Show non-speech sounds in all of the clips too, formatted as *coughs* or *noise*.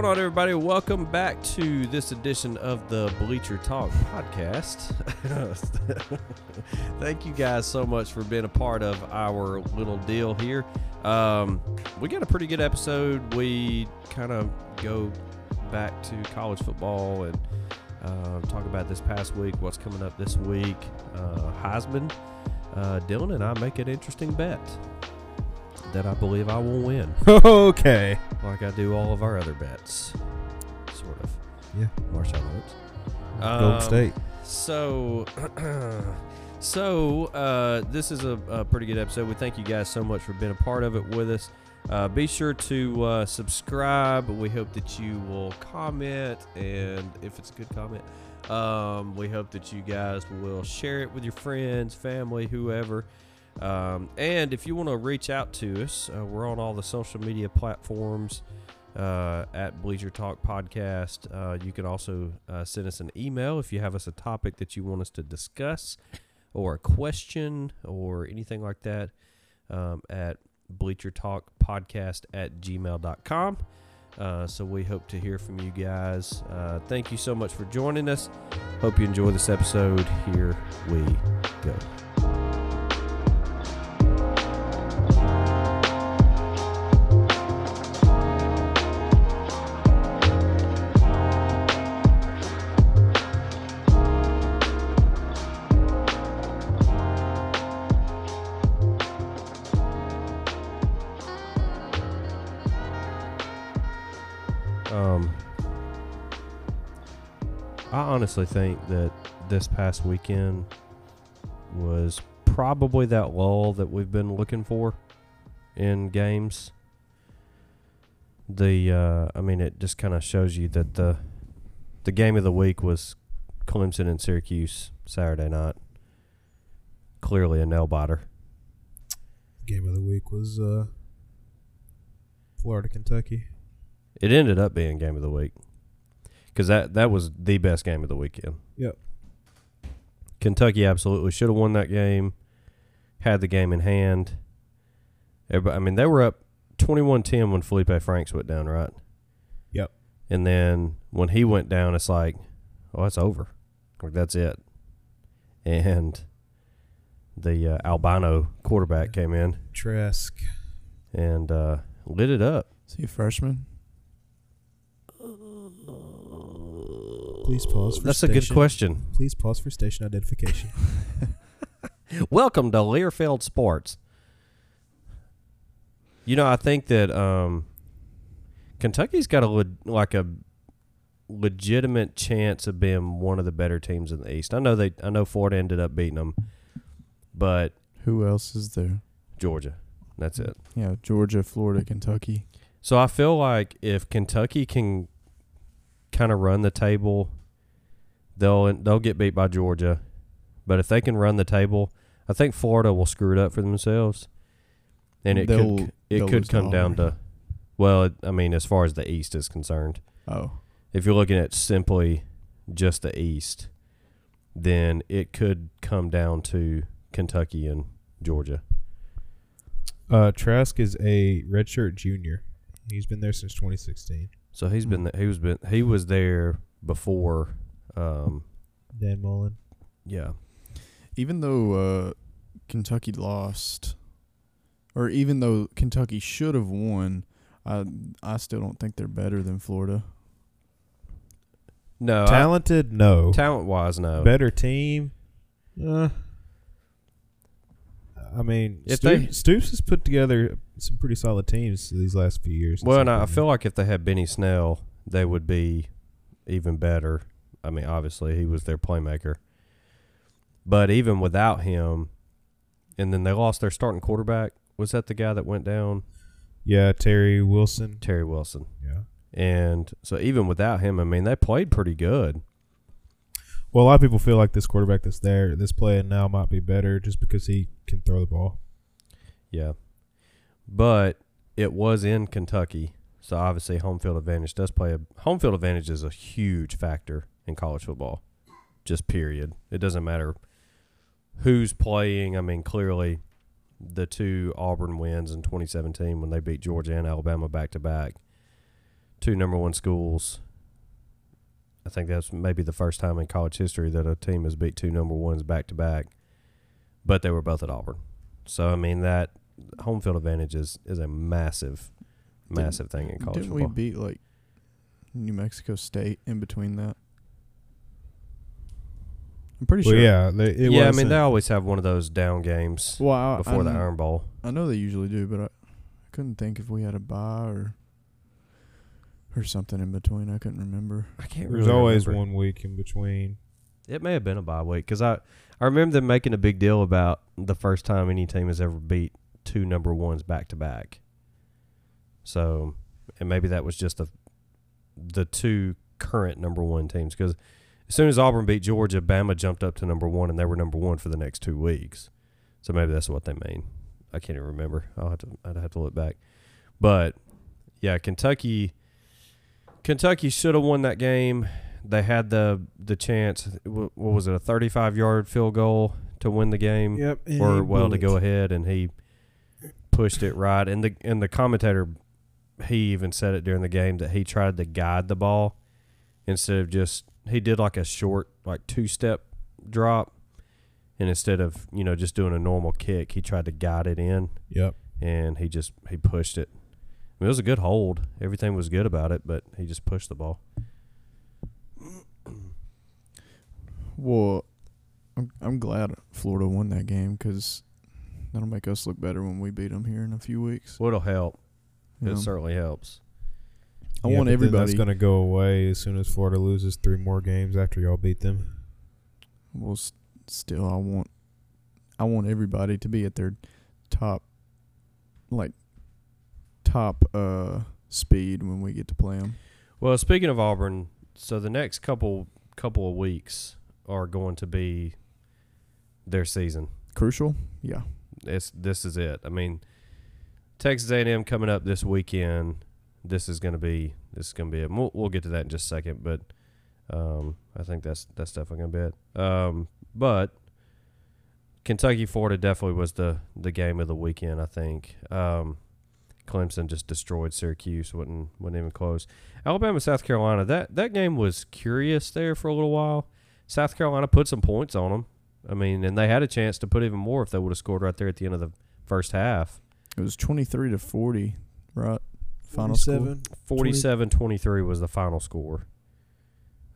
Going on, everybody? Welcome back to this edition of the Bleacher Talk podcast. *laughs* Thank you guys so much for being a part of our little deal here. Um, we got a pretty good episode. We kind of go back to college football and uh, talk about this past week, what's coming up this week. Uh, Heisman, uh, Dillan and I make an interesting bet that I believe I will win *laughs* okay. like I do all of our other bets. Sort of. Yeah. Marshall Oaks. Golden Um, State. So, *clears throat* so uh, this is a, a pretty good episode. We thank you guys so much for being a part of it with us. Uh, be sure to uh, subscribe. We hope that you will comment, and if it's a good comment, um, we hope that you guys will share it with your friends, family, whoever. Um, and if you want to reach out to us, uh, we're on all the social media platforms uh, at Bleacher Talk Podcast. Uh, you can also uh, send us an email if you have us a topic that you want us to discuss, or a question, or anything like that, um, at Bleacher Talk Podcast at gmail.com. Uh, so we hope to hear from you guys. Uh, thank you so much for joining us. Hope you enjoy this episode. Here we go. Um, I honestly think that this past weekend was probably that lull that we've been looking for in games. The uh, I mean, it just kind of shows you that the the game of the week was Clemson and Syracuse Saturday night. Clearly a nail biter. Game of the week was uh, Florida, Kentucky. It ended up being game of the week because that that was the best game of the weekend. Yep. Kentucky absolutely should have won that game. Had the game in hand. Everybody, I mean, they were up 21-10 when Feleipe Franks went down, right? Yep. And then when he went down, it's like, oh, it's over. Like that's it. And the uh, albino quarterback came in Trask. and uh, lit it up. Is he a freshman? Please pause for That's a good station- question. Please pause for station identification. *laughs* Welcome to Learfield Sports. You know, I think that um, Kentucky's got a le- like a legitimate chance of being one of the better teams in the East. I know they, I know Florida ended up beating them, but Who else is there? Georgia, that's it. Yeah, Georgia, Florida, Kentucky. So I feel like if Kentucky can kind of run the table, they'll they'll get beat by Georgia. But if they can run the table, I think Florida will screw it up for themselves. And it They'll- could it could lose to come down to well, it, I mean as far as the East is concerned. Oh, If you're looking at simply just the East, then it could come down to Kentucky and Georgia. uh, Trask is a redshirt junior. He's been there since 2016. So he's been he was been he was there before um Dan Mullen. yeah. even though uh, Kentucky lost, or even though Kentucky should have won, I I still don't think they're better than Florida. No, Talented? No. talent wise, no. Better team? Uh, I mean, If Stoops, they- Stoops has put together some pretty solid teams these last few years. well, and I I feel like if they had Benny Snell, they would be even better. I mean, obviously he was their playmaker, but even without him, and then they lost their starting quarterback. Was that the guy that went down, yeah, Terry Wilson. Terry Wilson? Yeah. And so even without him, I mean, they played pretty good. Well, a lot of people feel like this quarterback that's there, this playing now, might be better just because he can throw the ball. Yeah. But it was in Kentucky. So obviously home field advantage does play a home field advantage is a huge factor in college football. Just period. It doesn't matter who's playing. I mean, clearly the two Auburn wins in 2017 when they beat Georgia and Alabama back to back two number one schools. I think that's maybe the first time in college history that a team has beat two number ones back to back, but they were both at Auburn. So I mean that home field advantage is, is a massive, Didn't- massive thing in college Didn't we football. beat like New Mexico State in between that? I'm pretty Well, sure. yeah, they, it yeah, I mean they always have one of those down games Well, I, before I, the Iron Bowl. I know they usually do, but I, I couldn't think if we had a bye or or something in between. I couldn't remember. I can't. There's really always remember. one week in between. It may have been a bye week because I I remember them making a big deal about the first time any team has ever beat two number ones back to back. So, and maybe that was just the the two current number one teams because as soon as Auburn beat Georgia, Bama jumped up to number one and they were number one for the next two weeks. So maybe that's what they mean. I can't even remember. I'll have to I'd have to look back. But yeah, Kentucky Kentucky should have won that game. They had the the chance. What was it? A 35 yard field goal to win the game, Yep. or well to go ahead, and he pushed it right. And the and the commentator, he even said it during the game that he tried to guide the ball instead of just he did like a short like two step drop, and instead of you know just doing a normal kick, he tried to guide it in Yep. and he just he pushed it. I mean, it was a good hold. Everything was good about it, but he just pushed the ball. Well, I'm I'm glad Florida won that game because that'll make us look better when we beat them here in a few weeks. Well, it'll help. you know. It certainly helps. I Yeah, want but then everybody. That's going to go away as soon as Florida loses three more games after y'all beat them. well, s- still, I want I want everybody to be at their top, like top uh speed when we get to play them. Well, speaking of Auburn, so the next couple couple of weeks are going to be their season. Crucial, yeah. It's this is it. I mean, Texas A&M coming up this weekend. This is going to be this is going to be it. We'll, we'll get to that in just a second, but um, I think that's that's definitely going to be it. Um, but Kentucky Florida definitely was the the game of the weekend. I think um, Clemson just destroyed Syracuse. wasn't wasn't even close. Alabama South Carolina that that game was curious there for a little while. South Carolina put some points on them. I mean, and they had a chance to put even more if they would have scored right there at the end of the first half. It was twenty three to forty, right? Final score. 47 23 was the final score.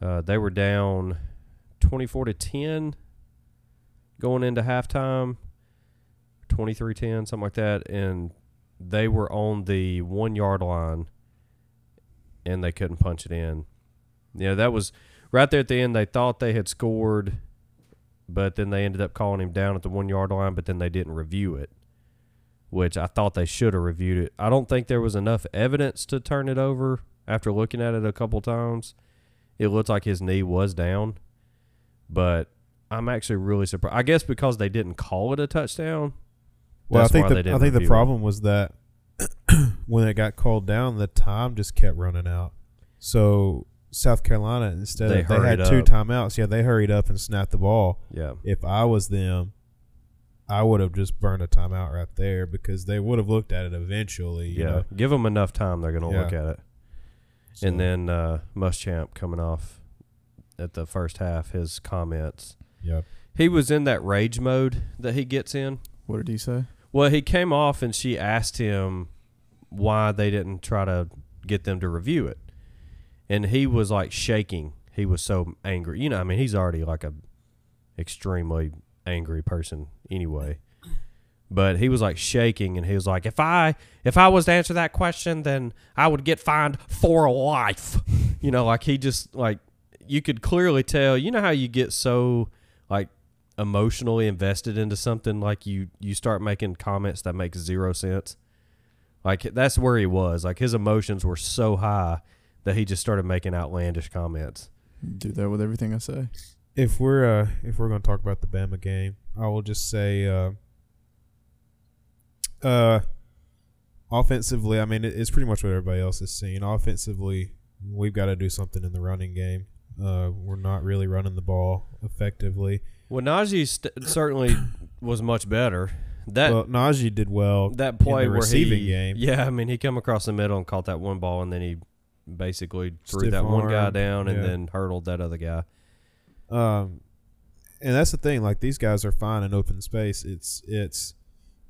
Uh, they were down 24 to 10 going into halftime, 23 10, something like that. And they were on the one yard line and they couldn't punch it in. Yeah, that was right there at the end. They thought they had scored, but then they ended up calling him down at the one yard line, but then they didn't review it which I thought they should have reviewed it. I don't think there was enough evidence to turn it over after looking at it a couple times. It looked like his knee was down, but I'm actually really surprised. I guess because they didn't call it a touchdown. Well, That's I think why the they didn't I think the review it. problem was that *clears throat* when it got called down, the time just kept running out. So South Carolina instead They of they hurried had two timeouts, yeah, they hurried up and snapped the ball. Yeah, If I was them, I would have just burned a timeout right there because they would have looked at it eventually. You yeah. know? Give them enough time; they're going to look at it. So- And then uh, Muschamp coming off at the first half, his comments. Yeah. He was in that rage mode that he gets in. What did he say? Well, he came off and she asked him why they didn't try to get them to review it. And he was like shaking. He was so angry. You know, I mean, he's already like a extremely angry person anyway. But he was like shaking and he was like, "If I if I was to answer that question, then I would get fined for life." *laughs* You know, like he just like you could clearly tell, you know how you get so like emotionally invested into something like you you start making comments that make zero sense like that's where he was like his emotions were so high that he just started making outlandish comments Do that with everything I say. if we're uh, if we're going to talk about the Bama game, I will just say, uh, uh, offensively, I mean, it's pretty much what everybody else is seeing. Offensively, we've got to do something in the running game. Uh, we're not really running the ball effectively. Well Najee st- certainly was much better that well, Najee did well. that play the where receiving he game. yeah i mean he come across the middle and caught that one ball and then he basically threw Stiff that one guy down and yeah. then hurdled that other guy. Um, and that's the thing. Like these guys are fine in open space. It's it's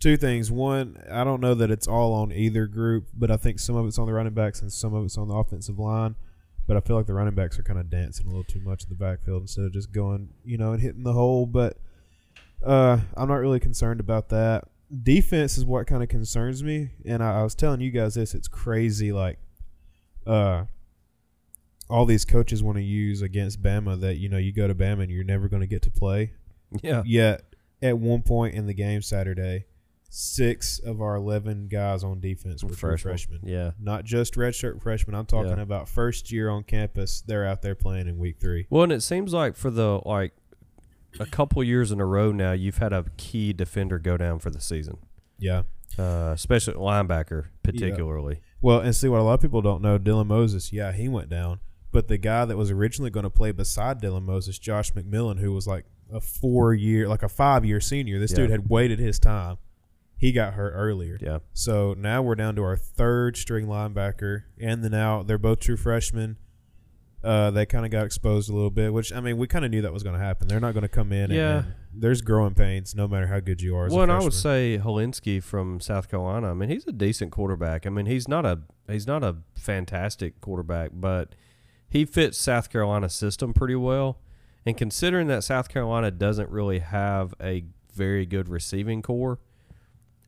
two things. One, I don't know that it's all on either group, but I think some of it's on the running backs and some of it's on the offensive line. But I feel like the running backs are kind of dancing a little too much in the backfield instead of just going, you know, and hitting the hole. But uh, I'm not really concerned about that. Defense is what kind of concerns me, and I, I was telling you guys this. It's crazy, like, uh, all these coaches want to use against Bama that you know you go to Bama and you're never going to get to play. Yeah. Yet at one point in the game Saturday, six of our eleven guys on defense were true freshmen. Yeah. Not just redshirt freshmen. I'm talking Yeah. about first year on campus. They're out there playing in week three. Well, and it seems like for the like a couple years in a row now, you've had a key defender go down for the season, Yeah. uh, especially linebacker, particularly. Well, and see what a lot of people don't know, Dylan Moses, yeah, he went down. But the guy that was originally going to play beside Dylan Moses, Josh McMillon, who was like a four year, like a five year senior, this Yeah. dude had waited his time. He got hurt earlier. Yeah. So now we're down to our third string linebacker, and then now they're both true freshmen. Uh, they kind of got exposed a little bit, which I mean, we kind of knew that was going to happen. They're not going to come in. Yeah. And, and there's growing pains, no matter how good you are. As Well, and I would say Hilinski from South Carolina. I mean, he's a decent quarterback. I mean, he's not a he's not a fantastic quarterback, but he fits South Carolina's system pretty well. And considering that South Carolina doesn't really have a very good receiving corps,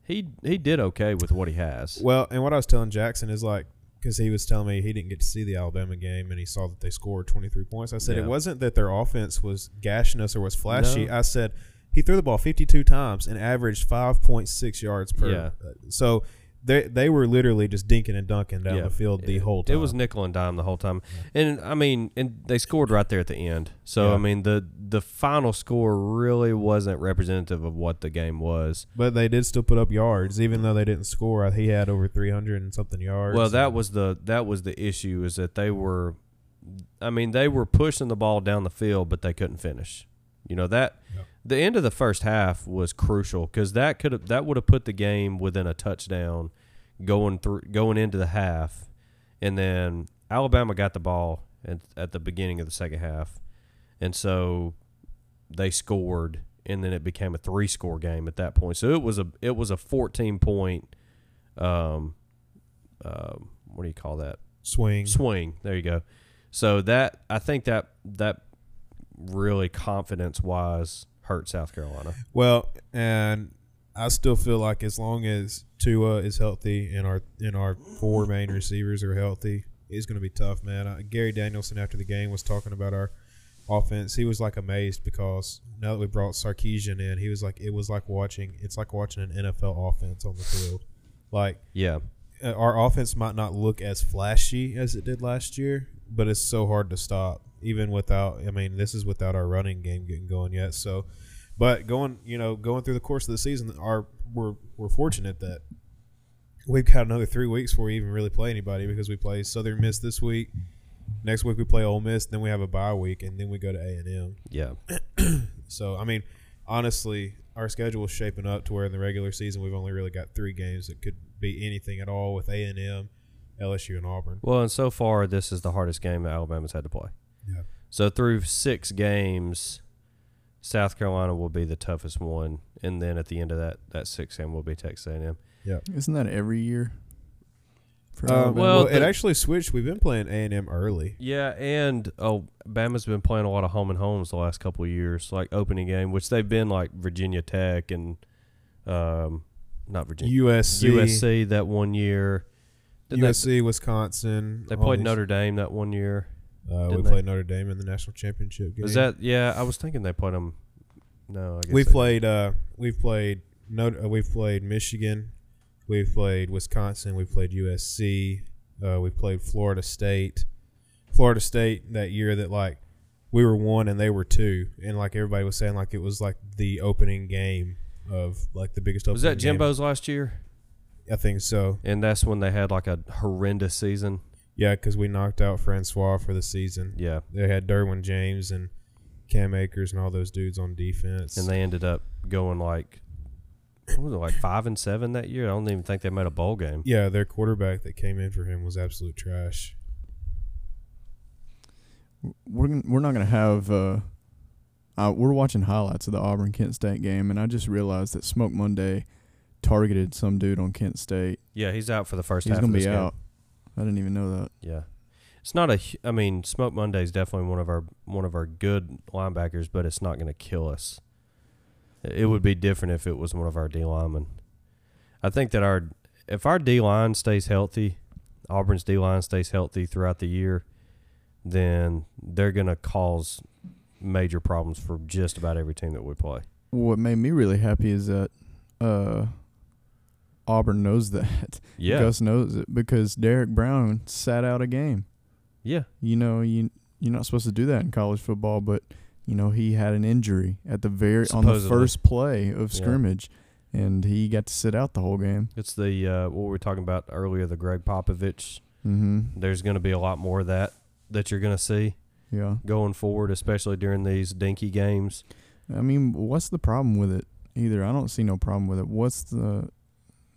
he he did okay with what he has. Well, and what I was telling Jackson is like, because he was telling me he didn't get to see the Alabama game and he saw that they scored 23 points. I said Yeah. it wasn't that their offense was gashing us or was flashy. No. I said he threw the ball 52 times and averaged 5.6 yards per. Yeah. uh, So they they were literally just dinking and dunking down Yeah. the field the It- whole time. It was nickel and dime the whole time, and I mean, and they scored right there at the end. So Yeah. I mean, the the final score really wasn't representative of what the game was. but they did still put up yards, even though they didn't score. He had over 300 and something yards. Well, that was the that was the issue is that they were, I mean, they were pushing the ball down the field, but they couldn't finish. You know that Yep. The end of the first half was crucial because that could have that would have put the game within a touchdown going through going into the half, and then Alabama got the ball at, at the beginning of the second half, and so they scored, and then it became a three score game at that point. So it was a it was a fourteen point, um, um, what do you call that? swing. swing. There you go. So that I think that that really confidence wise hurt South Carolina. Well, and I still feel like as long as Tua is healthy and our and our four main receivers are healthy, it's going to be tough, man. Uh, Gary Danielson after the game was talking about our offense. He was like amazed because now that we brought Sarkisian in, he was like it was like watching it's like watching an NFL offense on the field. Like Yeah, uh, our offense might not look as flashy as it did last year, but it's so hard to stop even without I mean, this is without our running game getting going yet. So but going, you know, going through the course of the season, our we're we're fortunate that we've got another 3 weeks before we even really play anybody because we play Southern Miss this week. Next week we play Ole Miss, then we have a bye week and then we go to A&M. yeah, *clears throat* So, I mean, honestly, our schedule is shaping up to where in the regular season we've only really got three games that could be anything at all with A and M, LSU, and Auburn. Well, and so far this is the hardest game that Alabama's had to play. Yeah. So through six games, South Carolina will be the toughest one, and then at the end of that that six game will be Texas A&M. Yeah. Isn't that every year? For Uh, Alabama? well, Well, it actually switched. We've been playing A and M early. Yeah, and oh, Bama's been playing a lot of home and homes the last couple of years, like opening game, which they've been like Virginia Tech and um, not Virginia, USC, USC that one year. Didn't they- USC, Wisconsin. They played these- Notre Dame that one year. Uh, we they? played Notre Dame in the national championship game. Was that? Yeah, I was thinking they played them. No, I guess we played? Uh, we've played. Notre, uh, we've played Michigan. We've played Wisconsin. We've played USC. Uh, we played Florida State. Florida State that year that like we were one and they were two, and like everybody was saying like it was like the opening game of like the biggest. Was that opening game. Jimbo's last year? I think so. And that's when they had like a horrendous season. Yeah, because we knocked out Francois for the season. Yeah, They had Derwin James and Cam Akers and all those dudes on defense. and they ended up going like what was it like five and seven that year? I don't even think they made a bowl game. yeah, their quarterback that came in for him was absolute trash. we're we're not gonna have. Uh, uh, we're watching highlights of the Auburn Kent State game, and I just realized that Smoke Monday targeted some dude on Kent State. Yeah, he's out for the first He's half gonna of this be game. out. I didn't even know that. Yeah, it's not a. I mean, Smoke Monday is definitely one of our one of our good linebackers, but it's not going to kill us. It would be different if it was one of our D linemen. I think that our if our D line stays healthy, Auburn's D line stays healthy throughout the year, then they're going to cause major problems for just about every team that we play. What made me really happy is that uh, Auburn knows that. *laughs* Yeah, Gus knows it because Derrick Brown sat out a game. yeah, You know, you you're not supposed to do that in college football, but you know he had an injury at the very on the first play of Yeah. scrimmage, and he got to sit out the whole game. it's the uh, what we were talking about earlier, the Gregg Popovich. Mm-hmm. There's going to be a lot more of that that you're going to see. Yeah. going forward, especially during these dinky games. I mean, what's the problem with it? Either I don't see no problem with it. What's the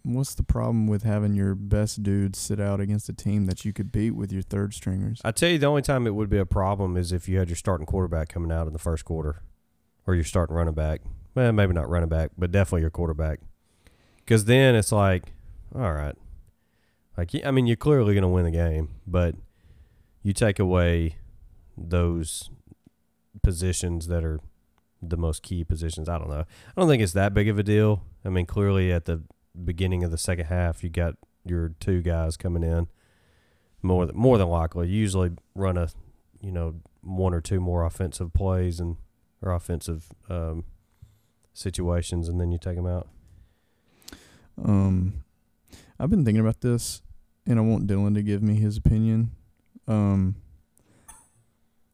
what's the problem with having your best dude sit out against a team that you could beat with your third stringers? I tell you, the only time it would be a problem is if you had your starting quarterback coming out in the first quarter, or your starting running back. Well, maybe not running back, but definitely your quarterback. Because then it's like, all right, like I mean, you're clearly going to win the game, but you take away those positions that are the most key positions. I don't know. I don't think it's that big of a deal. I mean, clearly at the beginning of the second half, you got your two guys coming in. More than more than likely, you usually run a, you know, one or two more offensive plays and or offensive um, situations, and then you take them out. Um, I've been thinking about this, and I want Dillan to give me his opinion. Um,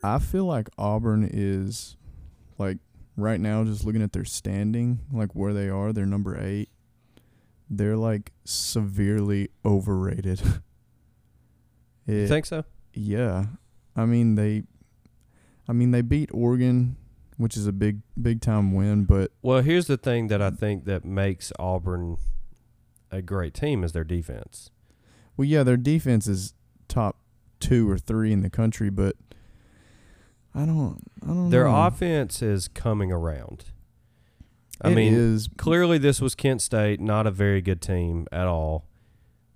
I feel like Auburn is, like, right now, just looking at their standing, like where they are, they're number eight. They're like severely overrated. *laughs* You think so? yeah, I mean they, I mean they beat Oregon, which is a big big time win, but Well, here's the thing that I think that makes Auburn a great team is their defense. Well, yeah, their defense is top two or three in the country, but I don't, I don't Their know. offense is coming around. I It mean, is clearly this was Kent State, not a very good team at all.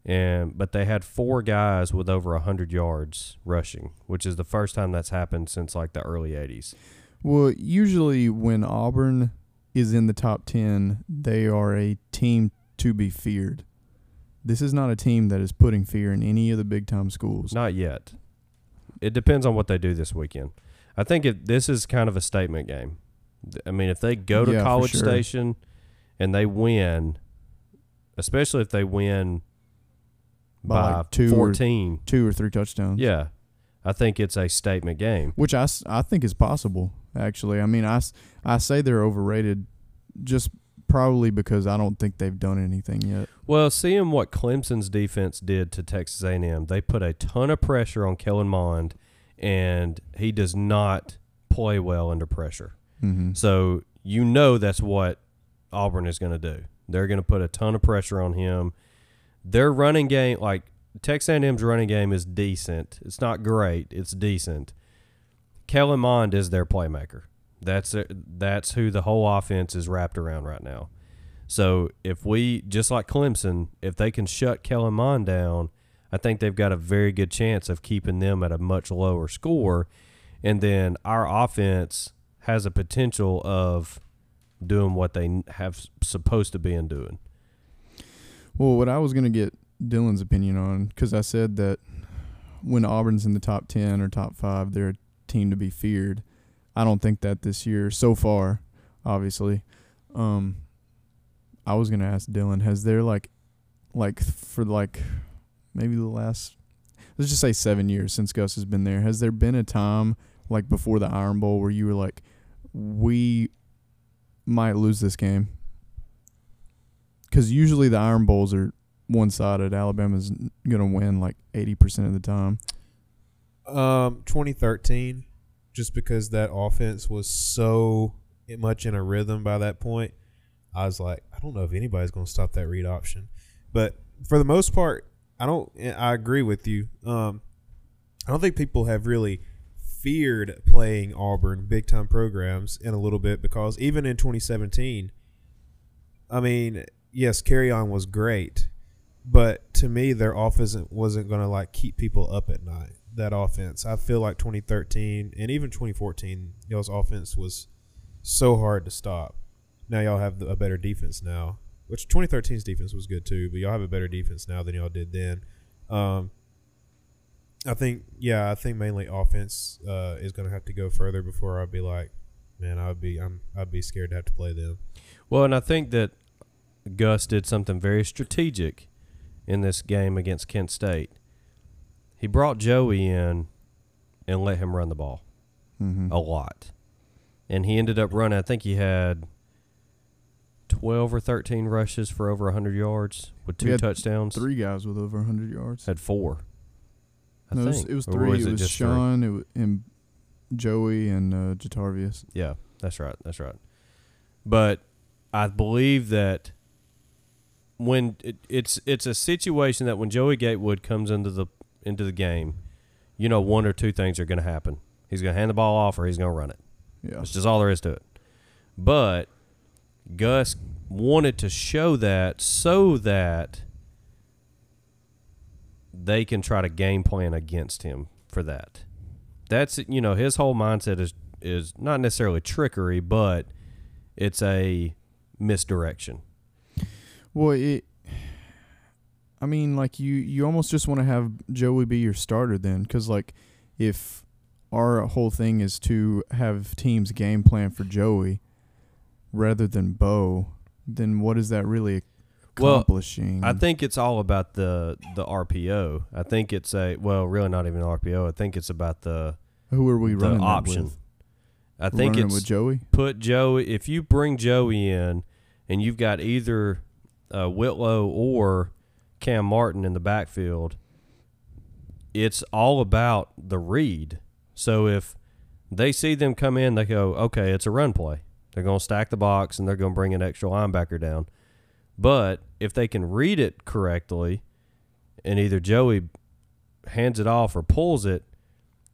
And but they had four guys with over hundred yards rushing, which is the first time that's happened since like the early '80s. well. Usually, when Auburn is in the top ten, they are a team to be feared. This is not a team that is putting fear in any of the big time schools. Not yet. It depends on what they do this weekend. I think it, this is kind of a statement game. I mean, if they go to Yeah, College sure. Station and they win, especially if they win By, by, like, two or- Two or three touchdowns. yeah, I think it's a statement game. which I, I think is possible. Actually, I mean, I, I say they're overrated, just probably because I don't think they've done anything yet. Well, seeing what Clemson's defense did to Texas A&M, they put a ton of pressure on Kellen Mond, and he does not play well under pressure. Mm-hmm. So you know that's what Auburn is going to do. They're going to put a ton of pressure on him. Their running game, like Texas A&M's running game, is decent. It's not great. It's decent. Kellen Mond is their playmaker. That's that's who the whole offense is wrapped around right now. So if we just like Clemson, if they can shut Kellen Mond down, I think they've got a very good chance of keeping them at a much lower score. And then our offense has a potential of doing what they have supposed to be in doing. Well, what I was going to get Dillan's opinion on, because I said that when Auburn's in the top 10 or top five, they're a team to be feared. I don't think that this year, so far, obviously. Um, I was going to ask Dylan, has there, like, like, for, like, maybe the last, let's just say seven years since Gus has been there, has there been a time, like, before the Iron Bowl where you were like, we might lose this game? Because usually the Iron Bowls are one sided. Alabama's going to win like 80% of the time. Um, 2013, just because that offense was so much in a rhythm by that point, I was like, I don't know if anybody's going to stop that read option. But for the most part, I don't. I agree with you. Um, I don't think people have really feared playing Auburn big time programs in a little bit because even in 2017, I mean, yes, Kerryon was great, but to me, their offense wasn't going to like keep people up at night. That offense, I feel like 2013 and even 2014, y'all's offense was so hard to stop. Now y'all have a better defense now, which 2013's defense was good too, but y'all have a better defense now than y'all did then. Um, I think, yeah, I think mainly offense uh, is going to have to go further before I'd be like, man, I'd be, I'm, I'd be scared to have to play them. Well, and I think that Gus did something very strategic in this game against Kent State. He brought Joey in and let him run the ball Mm-hmm. a lot. And he ended up running, I think he had 12 or 13 rushes for over 100 yards with We two had touchdowns. Three guys with over 100 yards. Had four. I no, it was, it was three. was it was? Shaun, it was, and Joey, and uh, JaTarvious. Yeah, that's right. That's right. But I believe that when it, it's it's a situation that when Joey Gatewood comes into the into the game, you know one or two things are going to happen. He's going to hand the ball off or he's going to run it. Yeah. That's just all there is to it. But Gus wanted to show that so that they can try to game plan against him for that. That's you know his whole mindset is is not necessarily trickery, but it's a misdirection. Well, it. I mean, like you, you almost just want to have Joey be your starter then, because like, if our whole thing is to have teams game plan for Joey rather than Bo, then what is that really Well. I think it's all about the the RPO. I think it's a well, really not even RPO. I think it's about the who are we the running option. with? I We're think it's with Joey. put Joey. If you bring Joey in, and you've got either uh, Whitlow or Kam Martin in the backfield, it's all about the read. So if they see them come in, they go, okay, it's a run play. They're going to stack the box and they're going to bring an extra linebacker down. But if they can read it correctly, and either Joey hands it off or pulls it,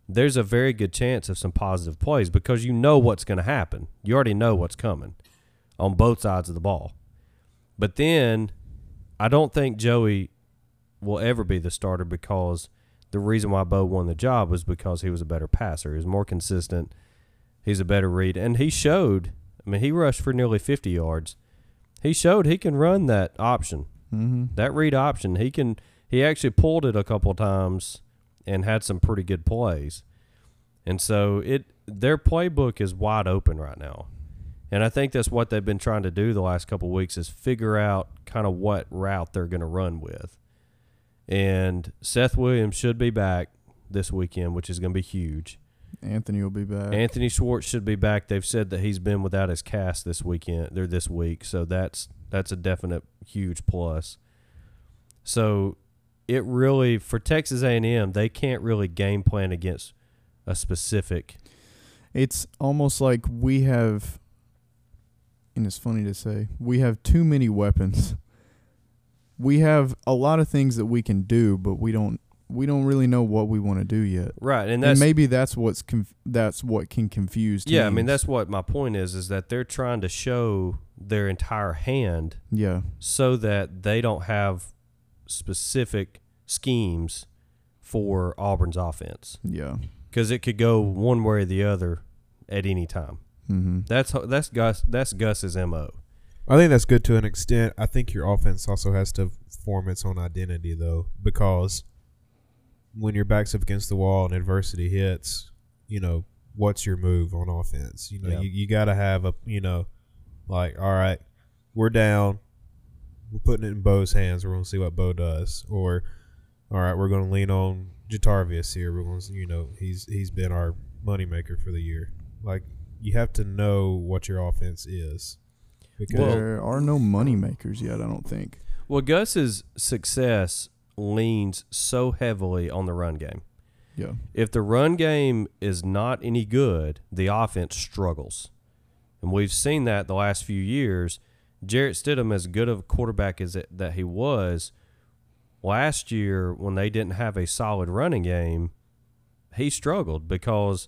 there's a very good chance of some positive plays because you know what's going to happen. You already know what's coming on both sides of the ball. But then I don't think Joey will ever be the starter because the reason why Bo won the job was because he was a better passer. He was more consistent. He's a better read. And he showed, I mean, he rushed for nearly 50 yards. He showed he can run that option Mm-hmm. that read option. He can he actually pulled it a couple times and had some pretty good plays. And so it their playbook is wide open right now. And i think that's what they've been trying to do the last couple of weeks is figure out kind of what route they're going to run with. And seth williams should be back this weekend which is going to be huge Anthony will be back. Anthony Schwartz should be back. They've said that he's been without his cast this weekend. They're this week, so that's that's a definite huge plus. So it really for Texas A&M, they can't really game plan against a specific. it's almost like we have and it's funny to say we have too many weapons we have a lot of things that we can do but we don't we don't really know what we want to do yet Right, and and, maybe that's what's conf- that's what can confuse teams. yeah. I mean, that's what my point is: is that they're trying to show their entire hand yeah so that they don't have specific schemes for Auburn's offense. yeah because it could go one way or the other at any time. mm-hmm. That's that's Gus. That's Gus's mo. I think that's good to an extent. I think your offense also has to form its own identity, though, because when your back's up against the wall and adversity hits, you know, what's your move on offense? You know, Yeah. you, you got to have a, you know, like, all right, we're down. We're putting it in Bo's hands. We're going to see what Bo does. Or, all right, we're going to lean on JaTarvious here. We're going to, you know, he's he's been our moneymaker for the year. Like, you have to know what your offense is. Because there are no money makers yet i don't think Well, Gus's success leans so heavily on the run game. yeah If the run game is not any good, the offense struggles, and we've seen that the last few years. Jarrett Stidham, as good of a quarterback as it, that he was, last year when they didn't have a solid running game, he struggled because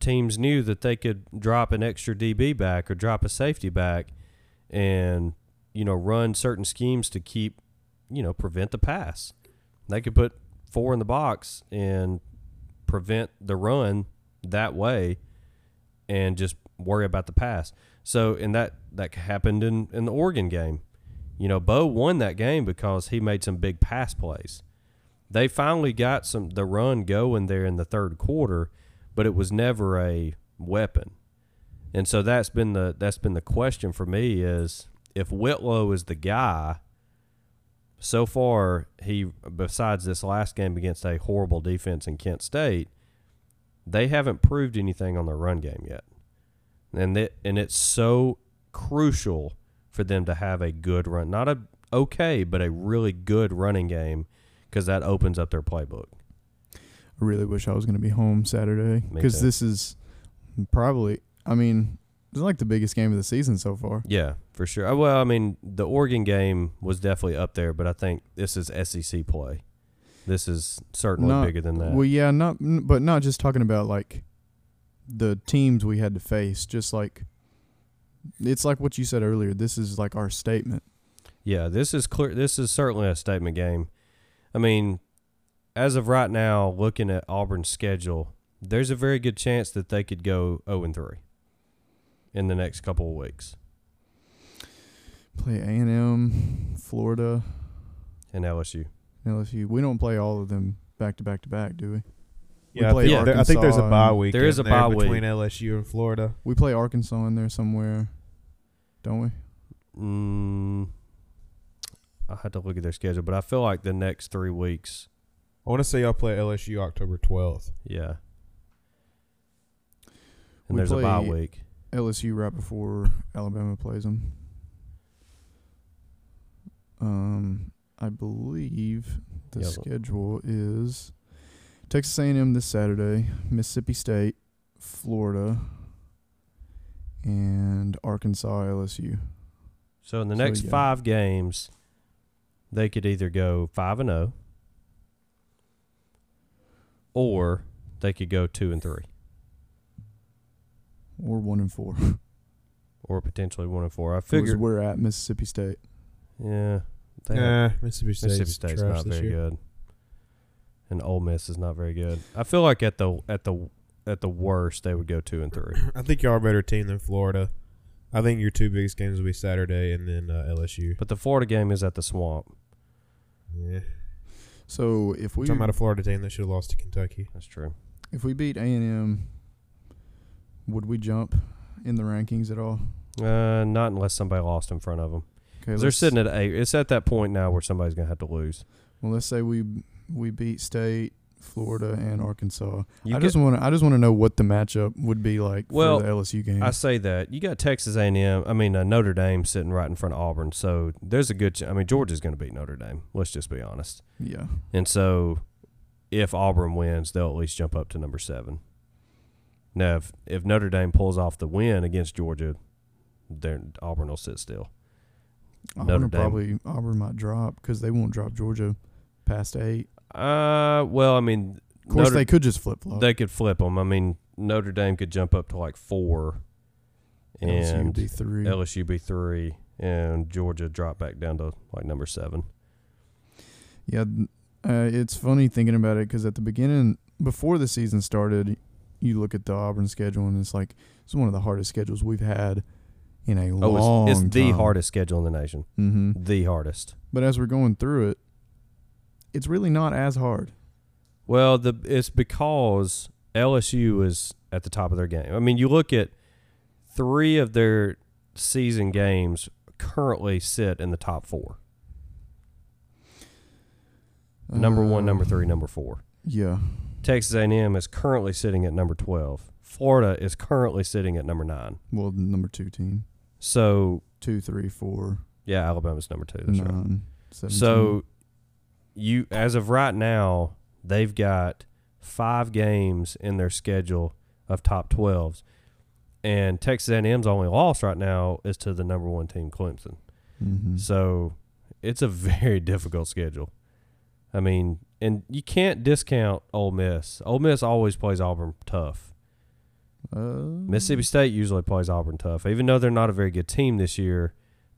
teams knew that they could drop an extra DB back or drop a safety back, and you know run certain schemes to keep you know prevent the pass. They could put four in the box and prevent the run that way, and just worry about the pass. So, and that that happened in in the Oregon game. You know, Bo won that game because he made some big pass plays. They finally got some the run going there in the third quarter, but it was never a weapon. And so that's been the that's been the question for me is if Whitlow is the guy. So far, he besides this last game against a horrible defense in Kent State, they haven't proved anything on their run game yet, and that and it's so crucial for them to have a good run, not a okay, but a really good running game, because that opens up their playbook. I really wish I was going to be home Saturday because this is probably. I mean, it's like the biggest game of the season so far. Yeah, for sure. Uh, Well, I mean, the Oregon game was definitely up there, but I think this is SEC play. This is certainly Not- bigger than that. Well, yeah, not but not just talking about like the teams we had to face. Just like it's like what you said earlier. This is like our statement. Yeah, this is clear. This is certainly a statement game. I mean, as of right now, looking at Auburn's schedule, there's a very good chance that they could go 0 and 3 in the next couple of weeks Play A and M, Florida, in LSU. LSU. We don't play all of them back to back to back, do we? We Yeah, I think, there- I think there's a Arkansas bye week. There is a there bye between week. LSU and Florida. We play Arkansas in there somewhere, don't we? Mm, I had to look at their schedule, but I feel like the next three weeks, I want to say y'all play LSU October 12th. yeah. And We there's a bye week. LSU right before Alabama plays them. Um, I believe the Yeah. schedule is Texas A&M this Saturday, Mississippi State, Florida, and Arkansas LSU. So in the So, next yeah. five games, they could either go five and zero, or they could go two and three, Or one and four. *laughs* or potentially one and four. I Figure figured, we're at Mississippi State. yeah, they Nah, Mississippi State's, Mississippi State's trash not very year. good, and Ole Miss is not very good. I feel like at the at the at the worst they would go two and three. *clears throat* I think y'all are a better team than Florida. I think your two biggest games will be Saturday and then uh, LSU. But the Florida game is at the Swamp. Yeah. So if we talking about a Florida team that should have lost to Kentucky. That's true. if we beat A&M, would we jump in the rankings at all? Uh, not unless somebody lost in front of them. Okay, they're sitting at eight. It's at that point now where somebody's gonna have to lose. Well, let's say we we beat State, Florida, and Arkansas. You I just want to I just want to know what the matchup would be like Well, for the LSU game. I say that you got Texas A&M. I mean uh, Notre Dame sitting right in front of Auburn, so there's a good. Ch- I mean Georgia's going to beat Notre Dame. Let's just be honest. yeah, And so, if Auburn wins, they'll at least jump up to number seven. Now, if, if Notre Dame pulls off the win against Georgia, then Auburn will sit still. Auburn probably Auburn might drop because they won't drop Georgia past eight. Uh, well, I mean, Of course, Notre- they could just flip flop. they could flip them. I mean, Notre Dame could jump up to like four, and would be three. LSU be three, and Georgia drop back down to like number seven. Yeah, uh, it's funny thinking about it because at the beginning, before the season started, you look at the Auburn schedule and it's like it's one of the hardest schedules we've had in a Oh, long it's, it's the hardest schedule in the nation. hmm The hardest. But as we're going through it, it's really not as hard. Well, the it's because LSU is at the top of their game. I mean, you look at three of their season games currently sit in the top four. Number one, number three, number four. Yeah. Texas A&M is currently sitting at number twelve. Florida is currently sitting at number nine. Well, the number two team. So Two, three, four, yeah, Alabama's number two. That's right. nine, 17. So you as of right now, they've got five games in their schedule of top 12s. And Texas A&M's only loss right now is to the number 1 team Clemson. Mhm. So it's a *laughs* very difficult schedule. I mean, and you can't discount Ole Miss. Ole Miss always plays Auburn tough. Uh, Mississippi State usually plays Auburn tough, even though they're not a very good team this year.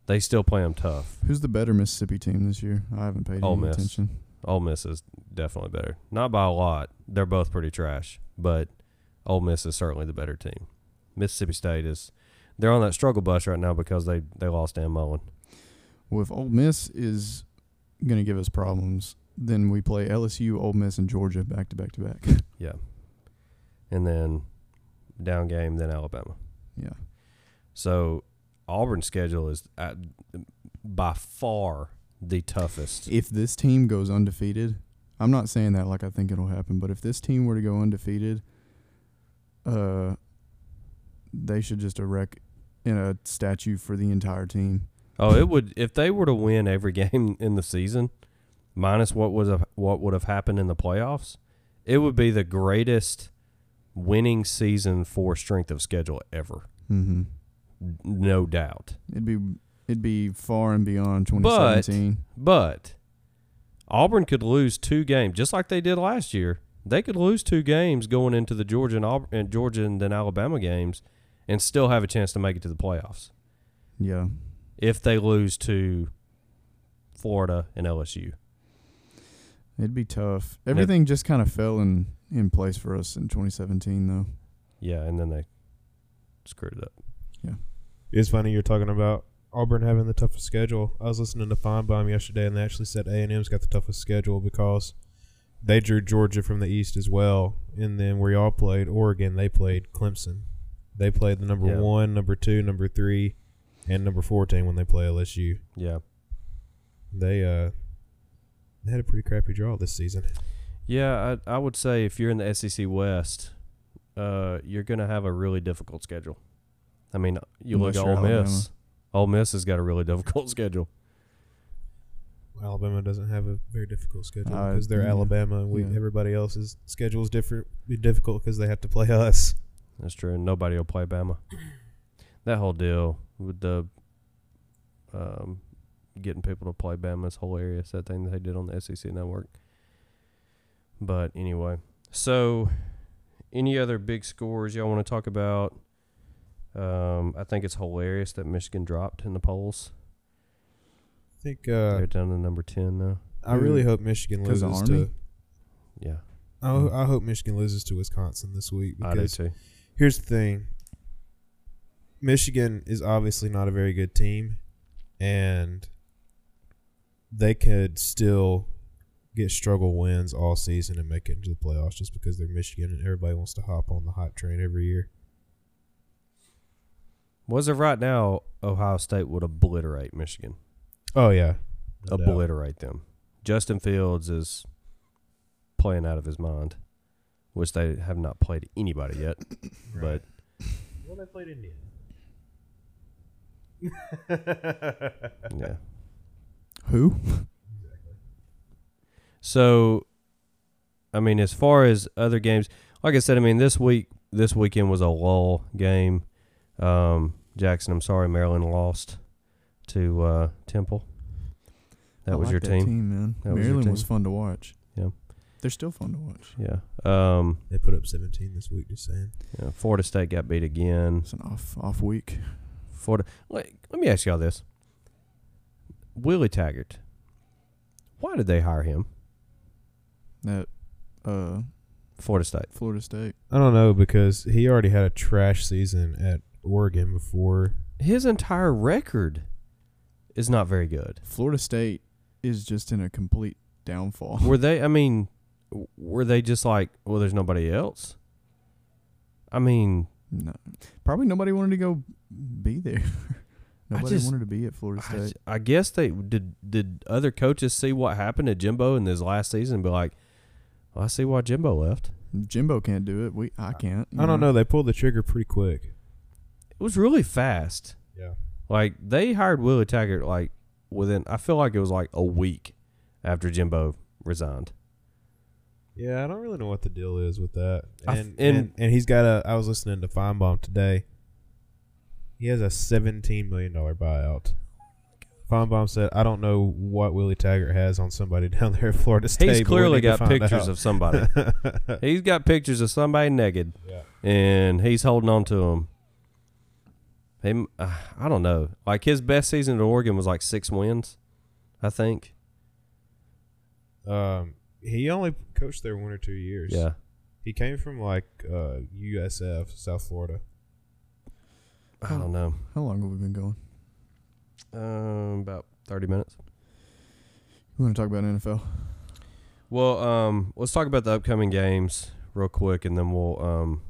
They still play them tough. Who's the better Mississippi team this year? I haven't paid Ole any Miss. attention. Ole Miss is definitely better, not by a lot. They're both pretty trash, but Ole Miss is certainly the better team. Mississippi State is they're on that struggle bus right now because they they lost Dan Mullen. Well, if Ole Miss is going to give us problems, then we play LSU, Ole Miss, and Georgia back to back to back. *laughs* Yeah, and then down game, then Alabama. Yeah. So Auburn's schedule is at, by far the toughest. If this team goes undefeated, I'm not saying that like I think it'll happen, but if this team were to go undefeated, uh, they should just erect in a statue for the entire team. Oh, it would if they were to win every *laughs* game in the season, minus what was a, what would have happened in the playoffs, it would be the greatest winning season for strength of schedule ever, Mm-hmm. no doubt. It'd be it'd be far and beyond But- 2017. But Auburn could lose two games, just like they did last year. They could lose two games going into the Georgia and, Aub- and Georgia and then Alabama games, and still have a chance to make it to the playoffs yeah. if they lose to Florida and LSU. It'd be tough. Everything just kind of fell in in place for us in 2017, though. Yeah, and then they screwed it up. Yeah, it's funny you're talking about Auburn having the toughest schedule. I was listening to Finebaum yesterday, and they actually said A and M's got the toughest schedule because they drew Georgia from the East as well, and then where y'all played Oregon, they played Clemson. They played the number Yeah. one, number two, number three, and number fourteen when they play LSU. Yeah. They uh they had a pretty crappy draw this season. Yeah, I, I would say if you're in the SEC West, uh, you're going to have a really difficult schedule. I mean, you Unless look at you're Ole Alabama. Miss. Ole Miss has got a really *laughs* difficult schedule. Alabama doesn't have a very difficult schedule Uh, because they're yeah. Alabama, and we Yeah. everybody else's schedule is different, be difficult because they have to play *laughs* us. That's true. and Nobody will play Bama. *coughs* That whole deal with the um, getting people to play Bama is hilarious. That thing that they did on the SEC network. But anyway, so any other big scores y'all want to talk about? Um, I think it's hilarious that Michigan dropped in the polls. I think uh, They're down to number ten now. I really hope Michigan 'Cause of loses Army? to. Yeah, I, ho- I hope Michigan loses to Wisconsin this week I do because too. here's the thing. Michigan is obviously not a very good team, and they could still get struggle wins all season and make it into the playoffs just because they're Michigan and everybody wants to hop on the hot train every year. Was it right now, Ohio State would obliterate Michigan. Oh yeah, No doubt. obliterate them. Justin Fields is playing out of his mind, which they have not played anybody yet. *coughs* But well, they played Indiana. yeah. *laughs* Who? So, I mean, as far as other games, like I said, I mean this week, this weekend was a lull game. Um, Jackson, I'm sorry, Maryland lost to uh, Temple. That I was like your that team. man. That was your Maryland was team. fun to watch. Yeah. They're still fun to watch. Yeah. Um, They put up 17 this week. Just saying. yeah. Florida State got beat again. It's an off off week. Florida. Let, let me ask y'all this: Willie Taggart. Why did they hire him? At uh, Florida State. Florida State. I don't know because he already had a trash season at Oregon before. His entire record is not very good. Florida State is just in a complete downfall. Were they? I mean, were they just like, well, there's nobody else? I mean, No, probably nobody wanted to go be there. *laughs* nobody just- wanted to be at Florida I, State. I guess they did. Did other coaches see what happened to Jimbo in his last season and be like, well, I see why Jimbo left. Jimbo can't do it. We I can't. you I don't know. They pulled the trigger pretty quick. It was really fast. Yeah. Like they hired Willie Taggart like within. I feel like it was like a week after Jimbo resigned. Yeah, I don't really know what the deal is with that. I f- And and- and, and he's got a. I was listening to Finebaum today. He has a seventeen million dollar buyout Finebaum said, "I don't know what Willie Taggart has on somebody *laughs* down there at Florida State. He's clearly got pictures out." of somebody. *laughs* he's got pictures of somebody naked, Yeah. and he's holding on to them. Him, uh, I don't know. Like his best season at Oregon was like six wins, I think. Um, he only coached there one or two years. Yeah, he came from like uh, USF, South Florida. I don't know. How long have we been going? Um, about thirty minutes. We want to talk about NFL. Well, um, let's talk about the upcoming games real quick, and then we'll um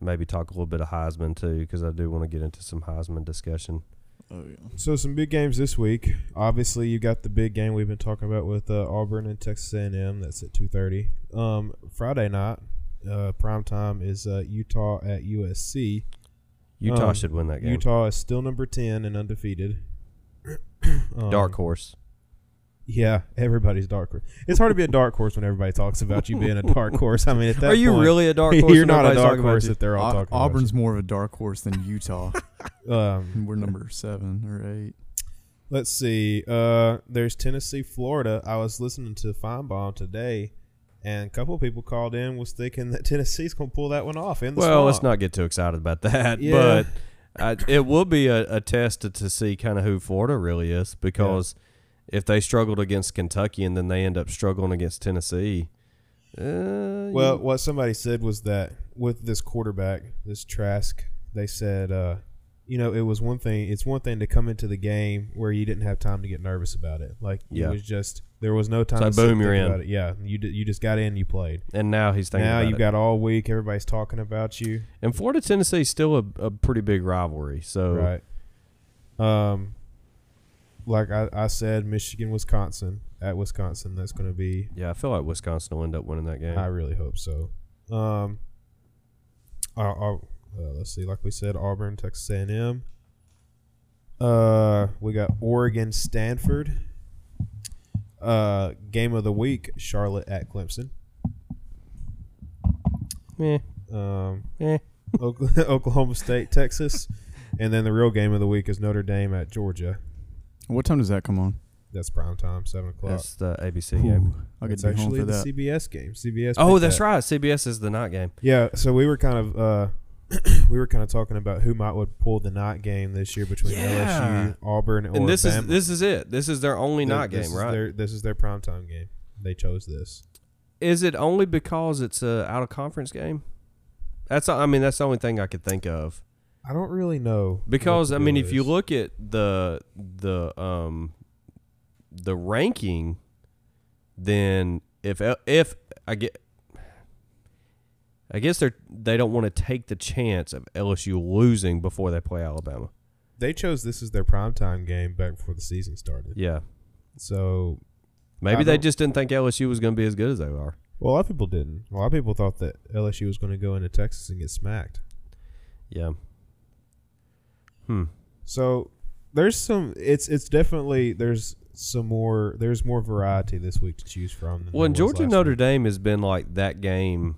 maybe talk a little bit of Heisman too, because I do want to get into some Heisman discussion. Oh yeah. So some big games this week. Obviously, you got the big game we've been talking about with uh, Auburn and Texas A&M. That's at two thirty. Um, Friday night, uh, prime time is uh, Utah at USC. Utah Um, should win that game. Utah is still number ten and undefeated. *clears throat* Um, Dark horse. Yeah, everybody's dark horse. It's hard to be a dark horse when everybody talks about you being a dark horse. I mean, at *laughs* that Are you point, really a dark *laughs* horse? You're not a dark horse if they're all Au- talking Auburn's more of a dark horse than Utah. *laughs* Um, we're number seven or eight. Let's see. Uh, there's Tennessee, Florida. I was listening to Finebaum today, and a couple of people called in was thinking that *laughs* Tennessee's going to pull that one off. In the Well, let's not get too excited about that. Yeah. But I, it will be a, a test to, to see kind of who Florida really is because if they struggled against Kentucky and then they end up struggling against Tennessee, uh, Well, what somebody said was that with this quarterback, this Trask, they said, uh, you know, it was one thing. It's one thing to come into the game where you didn't have time to get nervous about it. Like Yeah. it was just there was no time. like, to boom, you're in. About it. Yeah, you did, you just got in, you played. and now he's thinking now it. got all week. Everybody's talking about you. and Florida Tennessee is still a, a pretty big rivalry. So Right. Um, like I, I said, Michigan, Wisconsin at Wisconsin. That's going to be. yeah, I feel like Wisconsin will end up winning that game. I really hope so. Um. I'll, I'll, uh, let's see. Like we said, Auburn, Texas A&M. Uh, we got Oregon, Stanford. Uh, game of the week: Charlotte at Clemson. Eh, Um, eh. *laughs* Oklahoma Oklahoma State, Texas, and then the real game of the week is Notre Dame at Georgia. What time does that come on? That's prime time, seven o'clock. That's the ABC game. I'll get It's to be home actually for the that. CBS game. CBS. Oh, that's that. right. CBS is the night game. Yeah, so we were kind of uh, *clears throat* we were kind of talking about who might would pull the night game this year between Yeah. LSU, Auburn, and this is this is it. This is their only night game, is right? Their, this is their prime time game. They chose this. Is it only because it's a out of conference game? That's I mean that's the only thing I could think of. I don't really know Because I mean deal if you look at the the um the ranking then if if I get I guess they're they don't want to take the chance of LSU losing before they play Alabama. they chose this as their prime time game back before the season started. Yeah. So, Maybe they just didn't think LSU was going to be as good as they are. well, a lot of people didn't. A lot of people thought that LSU was going to go into Texas and get smacked. Yeah. Hmm. So there's some. It's it's definitely there's some more. There's more variety this week to choose from. Than Well, and Georgia Notre week. Dame has been like that game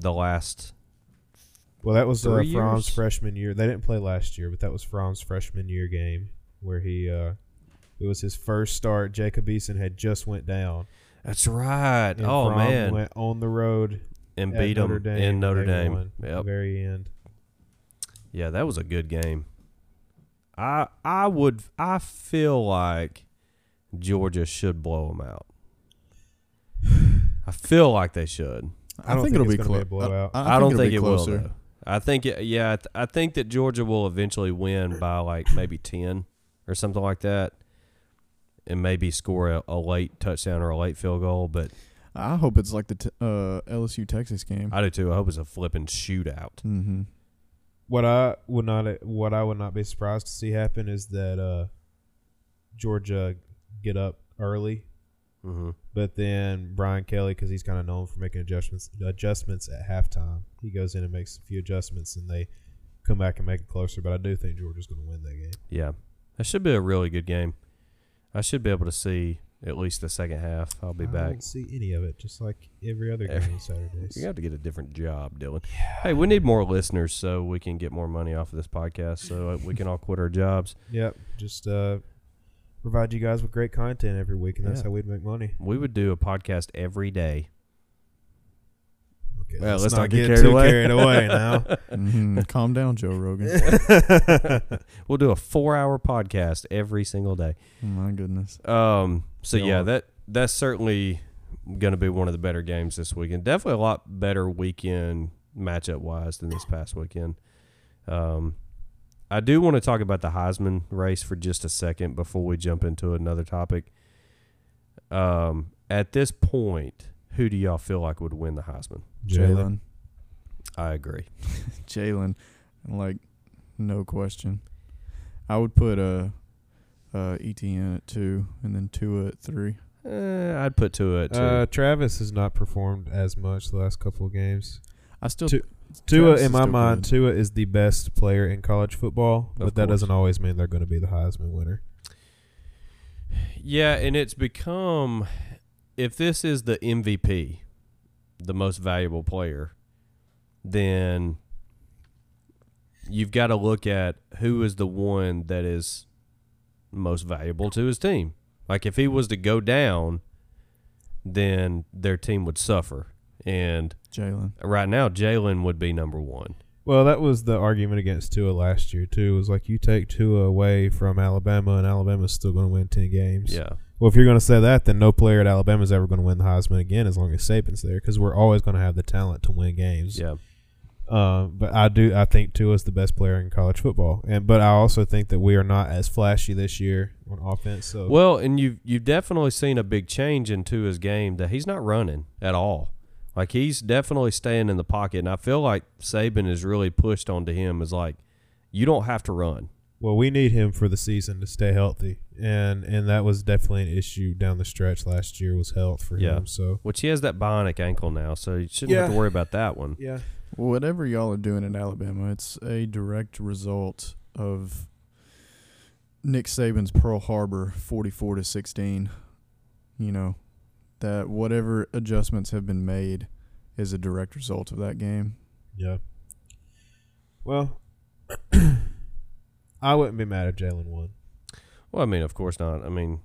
the last Well, that was uh, Three Fromm's years? freshman year. They didn't play last year, but that was Fromm's freshman year game where he. uh It was his first start. Jacob Eason had just went down. That's right. And oh Fromm man, went on the road and beat Notre Dame. in Notre Dame. won at the Yep. very end. Yeah, that was a good game. I I would I feel like Georgia should blow them out. *sighs* I feel like they should. I don't think, think it'll it's be gonna be close. a blowout. I, don't it'll think be it will. closer. Though. I think it, yeah, I, th- I think that Georgia will eventually win by like maybe ten or something like that, and maybe score a, a late touchdown or a late field goal. But I hope it's like the t- uh, LSU Texas game. I do too. I hope it's a flipping shootout. mm-hmm. What I would not what I would not be surprised to see happen is that uh Georgia get up early, hmm but then Brian Kelly because he's kind of known for making adjustments adjustments at halftime. He goes in and makes a few adjustments, and they come back and make it closer. But I do think Georgia's going to win that game. Yeah, that should be a really good game. I should be able to see at least the second half. I'll be I back. don't see any of it, just like every other game on Saturdays. *laughs* You have to get a different job, Dillan. Hey, we need more listeners so we can get more money off of this podcast, so we can all quit our jobs. Yep, just uh, provide you guys with great content every week, and that's Yeah. how we'd make money. We would do a podcast every day. Okay, Well, let's not get, get carried too away. carried away now. *laughs* Mhm. Calm down, Joe Rogan. *laughs* We'll do a four-hour podcast every single day. Oh, my goodness. Um. So yeah, Yeah. that that's certainly going to be one of the better games this weekend. Definitely a lot better weekend matchup wise than this past weekend. Um, I do want to talk about the Heisman race for just a second before we jump into another topic. Um, at this point, who do y'all feel like would win the Heisman? Jalen. I agree. *laughs* Jalen. Like, no question. I would put uh, uh, Etienne at two and then Tua at three. Eh, I'd put Tua at two. Uh, Travis has not performed as much the last couple of games. I still. Two- Travis Tua, in my mind, good. Tua is the best player in college football, Of but that course. doesn't always mean they're going to be the Heisman winner. Yeah, and it's become if this is the MVP, the most valuable player, then you've got to look at who is the one that is most valuable to his team. Like if he was to go down, then their team would suffer. And Jalen. right now, Jalen would be number one. Well, that was the argument against Tua last year too. It was like you take Tua away from Alabama, and Alabama's still going to win ten games. Yeah. Well, if you're going to say that, then no player at Alabama is ever going to win the Heisman again as long as Saban's there, because we're always going to have the talent to win games. Yeah. Um, but I do. I think Tua is the best player in college football, and but I also think that we are not as flashy this year on offense. So Well, and you've you've definitely seen a big change into his game that he's not running at all. Like he's definitely staying in the pocket, and I feel like Saban is really pushed onto him as like, you don't have to run. Well, we need him for the season to stay healthy, and and that was definitely an issue down the stretch last year was health for Yeah. him. So Which he has that bionic ankle now, so you shouldn't have to worry about that one. yeah, Whatever y'all are doing in Alabama, it's a direct result of Nick Saban's Pearl Harbor 44 to 16. You know, that whatever adjustments have been made is a direct result of that game. yeah. Well, *clears throat* I wouldn't be mad if Jalen won. Well, I mean, of course not. I mean,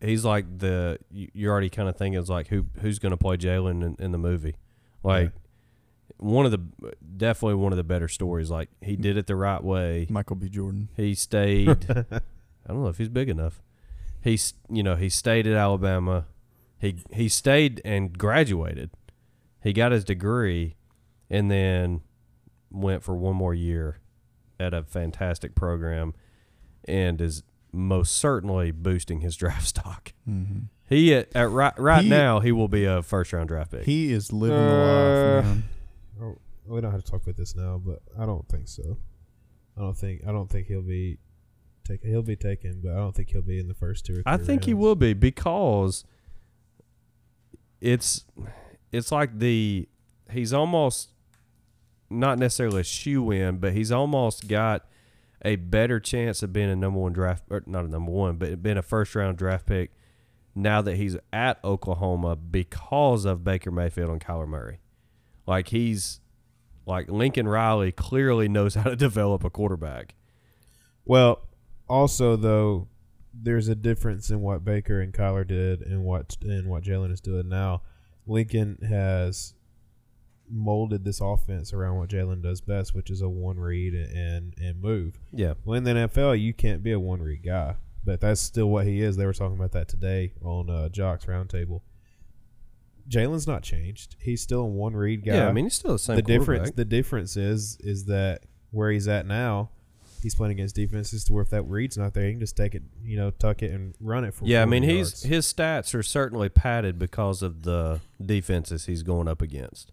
he's like the you- you're already kind of thinking it's like who who's going to play Jalen in, in the movie, like. One of the definitely one of the better stories. Like he did it the right way. Michael B. Jordan. He stayed. *laughs* I don't know if he's big enough. He's you know he stayed at Alabama. He he stayed and graduated. He got his degree, and then went for one more year at a fantastic program, and is most certainly boosting his *laughs* draft stock. Mm-hmm. He at, at right right He- now he will be a first round draft pick. He is living the Uh, life, man. Oh, we don't have to talk about this now, but I don't think so. I don't think I don't think he'll be taken. He'll be taken, but I don't think he'll be in the first two or three. I think he will be because it's it's like the he's almost not necessarily a shoe in, but he's almost got a better chance of being a number one draft or not a number one, but being a first round draft pick now that he's at Oklahoma because of Baker Mayfield and Kyler Murray. Like he's like Lincoln Riley clearly knows how to *laughs* develop a quarterback. Well, also though, there's a difference in what Baker and Kyler did and what and what Jalen is doing now. Lincoln has molded this offense around what Jalen does best, which is a one read and and move. Yeah. Well, in the NFL, you can't be a one read guy, but that's still what he is. They were talking about that today on uh, Jock's Roundtable. Jalen's not changed. He's still a one read guy. Yeah, I mean he's still the same the difference the difference is is that where he's at now, he's playing against defenses to where if that read's not there, he can just take it, you know, tuck it and run it for. Yeah, I 40 mean he's yards. his stats are certainly padded because of the defenses he's going up against.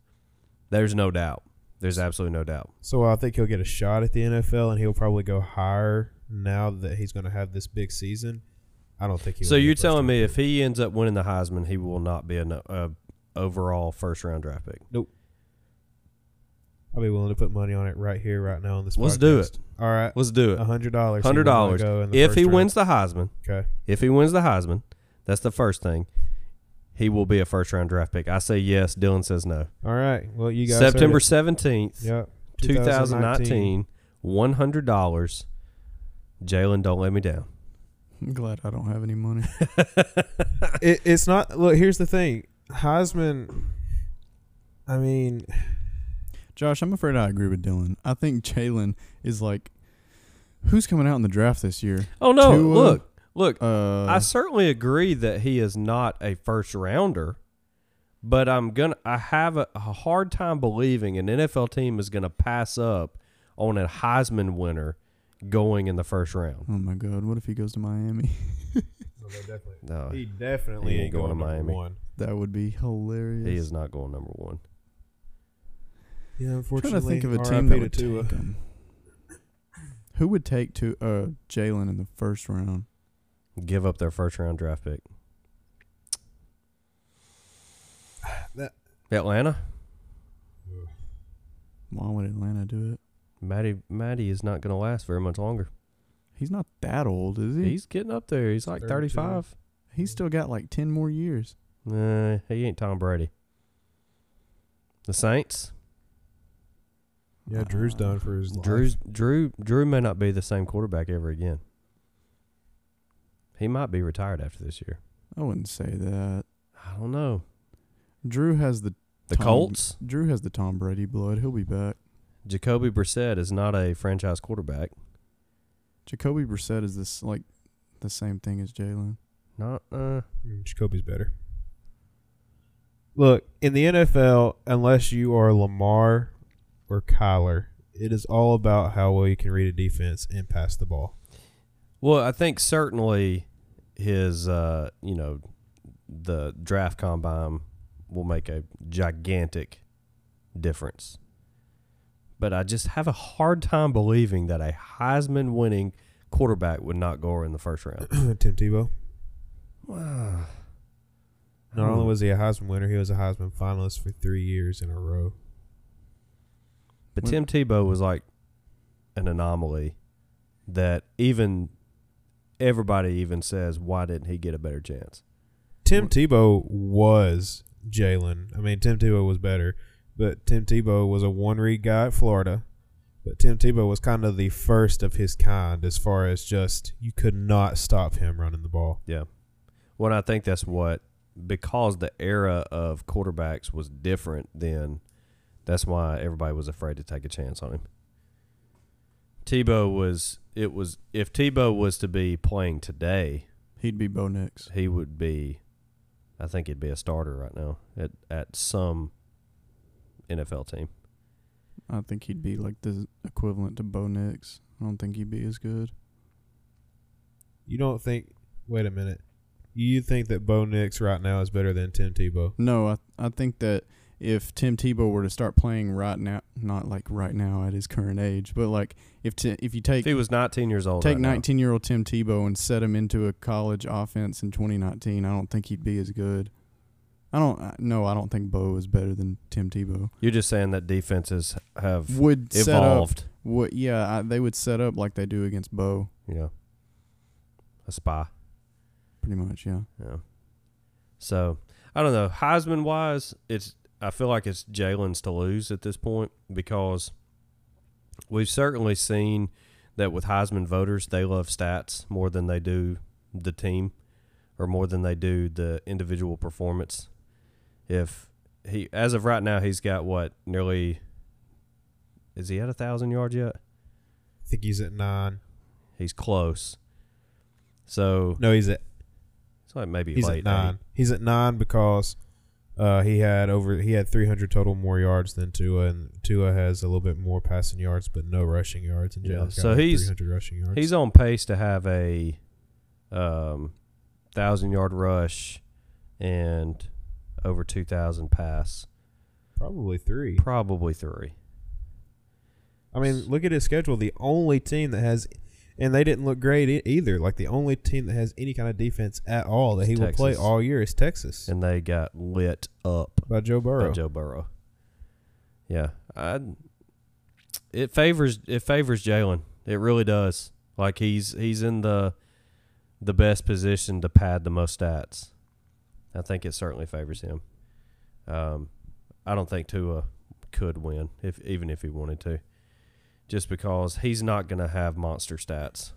There's no doubt. There's absolutely no doubt. So I think he'll get a shot at the NFL, and he'll probably go higher now that he's going to have this big season. I don't think he. Will. So you're telling me if he ends up winning the Heisman, he will not be an a overall first round draft pick. I'll be willing to put money on it right here, right now on this. Let's do it. All right, Let's do it. a hundred dollars. Hundred dollars. If he wins the Heisman, okay. if he wins the Heisman, That's the first thing. He will be a first round draft pick. I say yes. Dillan says no. All right. Well, you guys. September seventeenth, it. Yep. 2019. One hundred dollars. Jalen, don't let me down. I'm glad I don't have any money. *laughs* It, it's not. Look, here's the thing. Heisman. I mean, Josh, I'm afraid I agree with Dillan. I think Jalen is like, who's coming out in the draft this year? Oh no! Tua, look, look. Uh, I certainly agree that he is not a first rounder, but I'm gonna. I have a, a hard time believing an NFL team is gonna pass up on a Heisman winner going in the first round. oh my God, what if he goes to Miami? *laughs* No, he definitely He ain't ain't going to Miami. One. that would be hilarious. he is not going number one. Yeah, I'm trying to think of a team that would Tua. take him. *laughs* Who would take to uh Jalen in the first round? Give up their first round draft pick. *sighs* That- Atlanta. Why would Atlanta do it? Matty Matty is not going to last very much longer. He's not that old, is he? He's getting up there. He's like 32. 35. He's still got like ten more years. Nah, he ain't Tom Brady. The Saints. Yeah, Drew's done for his life. Drew's Drew Drew may not be the same quarterback ever again. He might be retired after this year. I wouldn't say that. I don't know. Drew has the The Tom- Colts. Drew has the Tom Brady blood. He'll be back. Jacoby Brissett is not a franchise quarterback. Jacoby Brissett is this like the same thing as Jalen. Not uh Mm, Jacoby's better. Look, in the NFL, unless you are Lamar or Kyler, it is all about how well you can read a defense and pass the ball. well, I think certainly his uh, you know, the draft combine will make a gigantic difference. But I just have a hard time believing that a Heisman winning quarterback would not go in the first round. *clears throat* Tim Tebow. Wow. Not only Hmm. was he a Heisman winner, he was a Heisman finalist for three years in a row. But Tim Tebow was like an anomaly that even everybody even says, why didn't he get a better chance? Tim Tebow was Jalen. I mean, Tim Tebow was better, but Tim Tebow was a one read guy at Florida. But Tim Tebow was kind of the first of his kind as far as just you could not stop him running the ball. Yeah. Well, I think that's what because the era of quarterbacks was different then. That's why everybody was afraid to take a chance on him. Tebow was it was if Tebow was to be playing today, He'd be Bo Nix. he would be I think he'd be a starter right now at at some NFL team. I think he'd be like the equivalent to Bo Nix. I don't think he'd be as good. You don't think? Wait a minute. You think that Bo Nix right now is better than Tim Tebow? No, I I think that if Tim Tebow were to start playing right now, not like right now at his current age, but like if t- if you take If he was 19 years old, take right now, 19 year old Tim Tebow and set him into a college offense in 2019, I don't think he'd be as good. I don't no, I don't think Bo is better than Tim Tebow. you're just saying that defenses have Would set up evolved. what? Yeah, I, they would set up like they do against Bo, Yeah, a spy. pretty much. Yeah. Yeah. So I don't know. Heisman wise, it's I feel like it's Jalen's to lose at this point because we've certainly seen that with Heisman voters, they love stats more than they do the team or more than they do the individual performance. If he as of right now he's got what, nearly is he at a thousand yards yet? I think he's at nine. He's close. So No, he's at it's like maybe he's late at nine. He's at nine because uh, he had over he had 300 total more yards than Tua, and Tua has a little bit more passing yards, but no rushing yards. And Yeah, Jalen's so he's- 300 rushing yards. He's on pace to have a um, thousand yard rush and over two thousand pass. probably three. Probably three. I mean, look at his schedule. The only team that has, and they didn't look great e- either. Like the only team that has any kind of defense at all that he will play Texas. all year is Texas And they got lit up by Joe Burrow. by Joe Burrow. Yeah, I. It favors it favors Jalen. It really does. Like he's he's in the the best position to pad the most stats. I think it certainly favors him. Um, I don't think Tua could win if even if he wanted to, just because he's not going to have monster stats.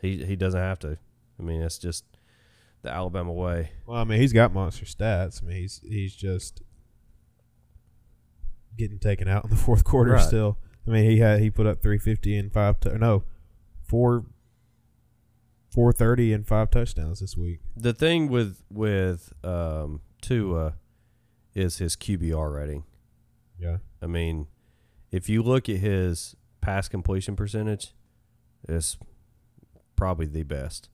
He he doesn't have to. I mean, it's just the Alabama way. Well, I mean, he's got monster stats. I mean, he's he's just getting taken out in the *laughs* fourth quarter Right. still. I mean, he had he put up 350 and five t- no, 4 430 and five touchdowns this week. The thing with with um, Tua is his QBR rating. Yeah. I mean, if you look at his pass completion percentage, is probably the best.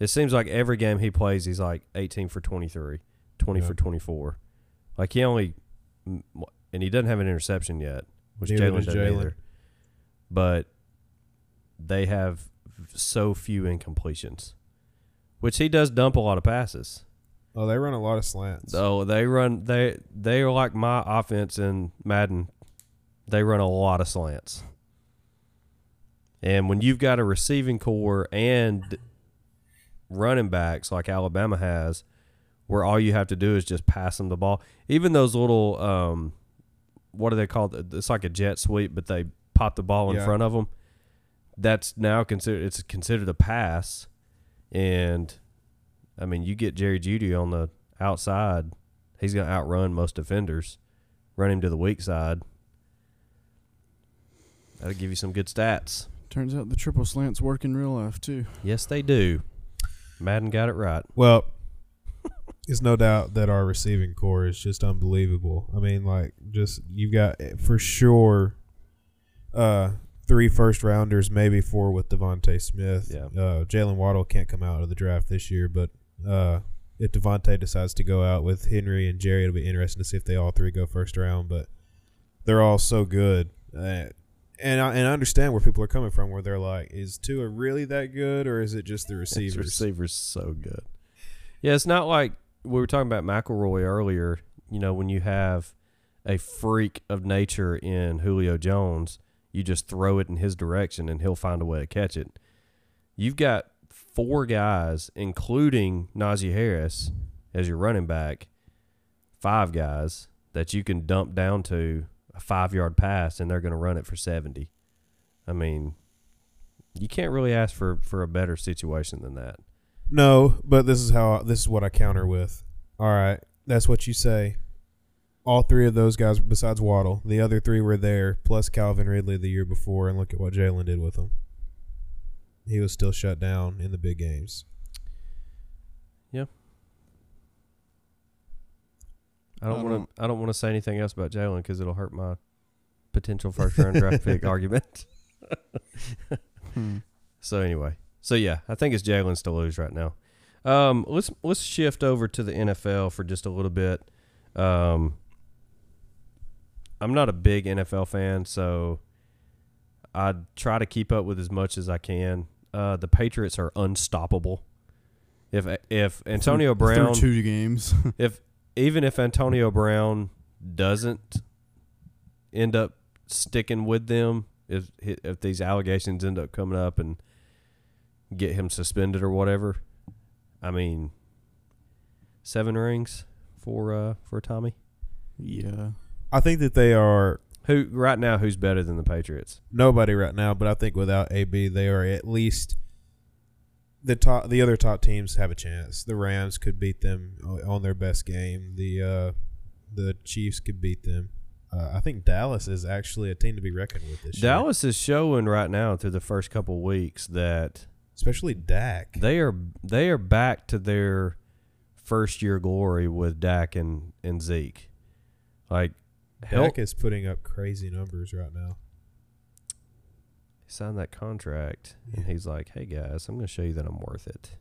It seems like every game he plays, he's like 18 for 23, 20 Yeah. for 24. Like he only, and he doesn't have an interception yet, which Jalen does doesn't Jalen. either. But they have so few incompletions, which he does dump a lot of passes. Oh, they run a lot of slants. So they run they they are like my offense in Madden. They run a lot of slants. And when you've got a receiving corps and running backs like Alabama has, where all you have to do is just pass them the ball. Even those little um what are they called? It's like a jet sweep, but they pop the ball in Yeah. front of them. That's now considered it's considered a pass and I mean, you get Jerry Jeudy on the outside, he's going to outrun most defenders. Run him to the weak side. That'll give you some good stats. Turns out the triple slants work in real life too. Yes, they do. Madden got it right. Well, *laughs* it's no doubt that our receiving corps is just unbelievable. I mean, like, just you've got eh, for sure uh, three first rounders, maybe four with DeVonta Smith. Yeah. Uh, Jaylen Waddle can't come out of the draft this year, but uh, if DeVonta decides to go out with Henry and Jerry, it'll be interesting to see if they all three go first round. But they're all so good. Uh, and I, and I understand where people are coming from, where they're like, "Is Tua really that good, or is it just the receivers?" receiver's so good. Yeah, it's not like we were talking about McElroy earlier. You know, when you have a freak of nature in Julio Jones, you just throw it in his direction and he'll find a way to catch it. You've got four guys, including Najee Harris as your running back, five guys that you can dump down to a five yard pass and they're going to run it for 70. I mean, you can't really ask for, for a better situation than that. No, but this is how this is what I counter with. All right, that's what you say. All three of those guys, besides Waddle, the other three were there, plus Calvin Ridley the year before, and look at what Jalen did with them. He was still shut down in the big games. I don't want to. I don't want to say anything else about Jalen because it'll hurt my potential first round draft pick *laughs* argument. Hmm. So anyway, so yeah, I think it's Jalen's to lose right now. Um, let's let's shift over to the NFL for just a little bit. Um, I'm not a big NFL fan, so I try to keep up with as much as I can. Uh, the Patriots are unstoppable. If if Antonio Brown through two games. *laughs* if even if Antonio Brown doesn't end up sticking with them, if if these allegations end up coming up and get him suspended or whatever, I mean, seven rings for uh for Tommy. yeah. I think that they are Who right now? Who's better than the Patriots? nobody right now, but I think without AB, they are at least the top. The other top teams have a chance. The Rams could beat them on their best game. The uh, the Chiefs could beat them. Uh, I think Dallas is actually a team to be reckoned with this year. Dallas is showing right now through the first couple weeks that especially Dak. they are they are back to their first year glory with Dak and and Zeke. Like Dak is putting up crazy numbers right now. Signed that contract and he's like, "Hey guys, I'm going to show you that I'm worth it.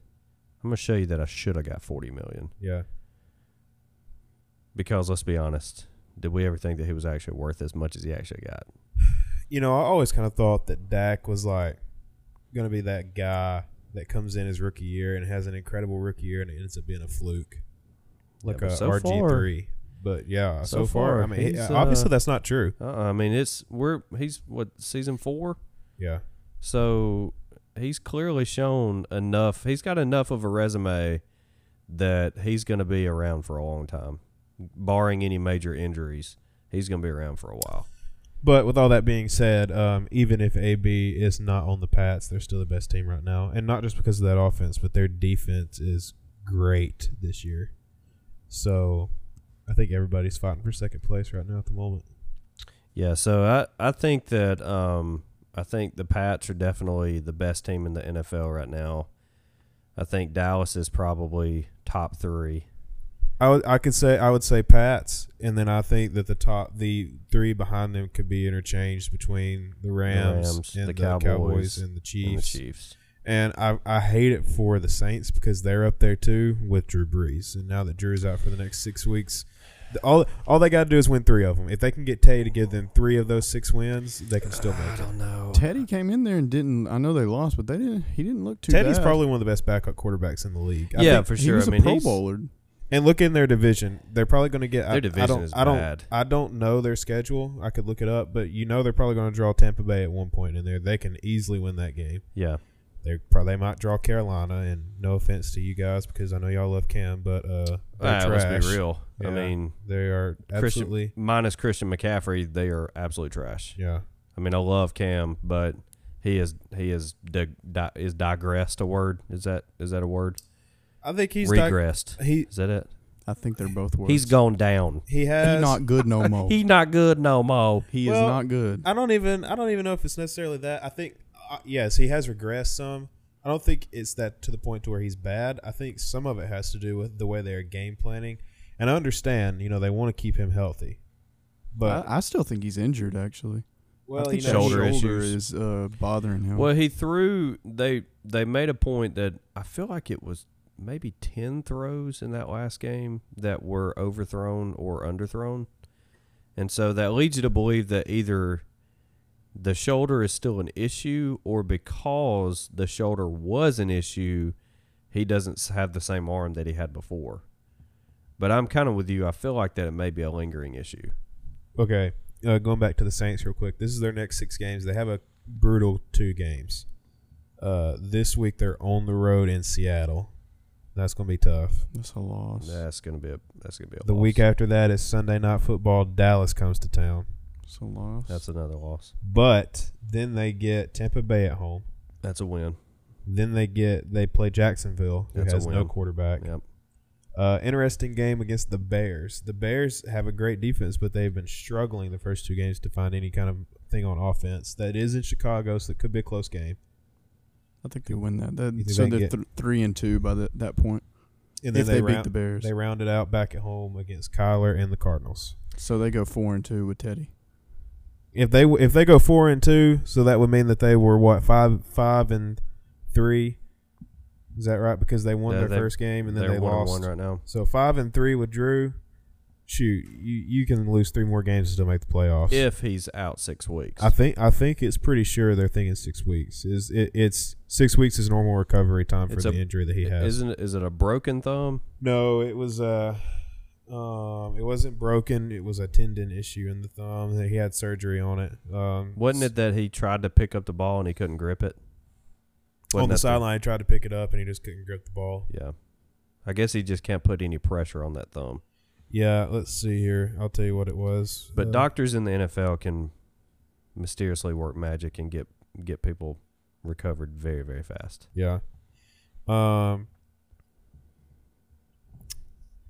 I'm going to show you that I should have got 40 million Yeah. because let's be honest, did we ever think that he was actually worth as much as he actually got? You know, I always kind of thought that Dak was like going to be that guy that comes in his rookie year and has an incredible rookie year and it ends up being a fluke. Like but a so RG3. But yeah, so, So far, far, I mean, obviously uh, that's not true. Uh, I mean, it's we're he's what season 4? Yeah. So he's clearly shown enough. He's got enough of a resume that he's going to be around for a long time, barring any major injuries. He's going to be around for a while. But with all that being said, um, even if AB is not on the Pats, they're still the best team right now, and not just because of that offense, but their defense is great this year. So, I think everybody's fighting for second place right now at the moment. Yeah, so I I think that um I think the Pats are definitely the best team in the NFL right now. I think Dallas is probably top three. I would I could say I would say Pats, and then I think that the top the three behind them could be interchanged between the Rams, Rams, and the the, Cowboys, Cowboys, and the and the Chiefs. Chiefs. And I I hate it for the Saints because they're up there too with Drew Brees, and now that Drew's out for the next six weeks, the- all all they got to do is win three of them. If they can get Teddy to give them three of those six wins, they can still I make it. don't know. Teddy came in there and didn't. I know they lost, but they didn't. He didn't look too. Teddy's bad. probably one of the best backup quarterbacks in the league. I yeah, think- for He sure. was I a mean, Pro he's- Bowler. and look in their division. They're probably going to get. I- Their I, division don't. is I don't. bad. I don't know their schedule. I could look it up, but you know they're probably going to draw Tampa Bay at one point in there. They can easily win that game. yeah. They probably might draw Carolina, and no offense to you guys because I know y'all love Cam, but uh, they're Ah, trash. let's be real. I mean, They are Christian minus Christian McCaffrey, they are absolute trash. Yeah, I mean, I love Cam, but he is he is di- di- is digressed a word? Is that is that a word? I think he's like Regressed. he is that it? I think they're both worse. He's gone down. he has *laughs* He not good no more. He not good no more. he Well, is not good. I don't even I don't even know if it's necessarily that. I think uh, yes, he has regressed some. I don't think it's that to the point to where he's bad. I think some of it has to do with the way they're game planning. And I understand, you know, they want to keep him healthy. But I, I still think he's injured. Actually, well, I think you know, Shoulder shoulder is uh, bothering him. Well, he threw. They they made a point that I feel like it was maybe ten throws in that last game that were overthrown or underthrown, and so that leads you to believe that either the shoulder is still an issue, or because the shoulder was an issue, he doesn't have the same arm that he had before. But I'm kind of with you. I feel like that it may be a lingering issue. Okay, uh, going back to the Saints real quick. This is their next six games. They have a brutal two games. Uh, this week they're on the road in Seattle. That's going to be tough. That's a loss. That's gonna be a that's gonna be a The loss. week after that is Sunday Night Football. Dallas comes to town, That's a loss. That's another loss. but then they get Tampa Bay at home. That's a win. Then they get they play Jacksonville, who That's a has no quarterback. Yep. Uh, interesting game against the Bears. The Bears have a great defense, but they've been struggling the first two games to find any kind of thing on offense. That is in Chicago, so it could be a close game. I think they win that. that so they they're get- th- three and two by the, that point. And if then they, they, beat round, the Bears, they round it out back at home against Kyler and the Cardinals. so they go four and two with Teddy. If they if they go four and two, so that would mean that they were what five five and three. Is that right? Because they won Yeah, their they- first game and then They're they one lost. one right now. So five and three with Drew. Shoot, you, you can lose three more games to still make the playoffs. If he's out six weeks, I think I think it's pretty sure they're thinking six weeks. Is it, it's six weeks is normal recovery time for It's the a- injury that he has. isn't it? Is it a broken thumb? no, it was uh um it wasn't broken. It was a tendon issue in the thumb. He had surgery on it. Um, Wasn't it that he tried to pick up the ball and he couldn't grip it? On the sideline? He tried to pick it up and he just couldn't grip the ball. Yeah, I guess he just can't put any pressure on that thumb. Yeah, let's see here. I'll tell you what it was. But Uh, doctors in the NFL can mysteriously work magic and get get people recovered very very fast. Yeah. Um.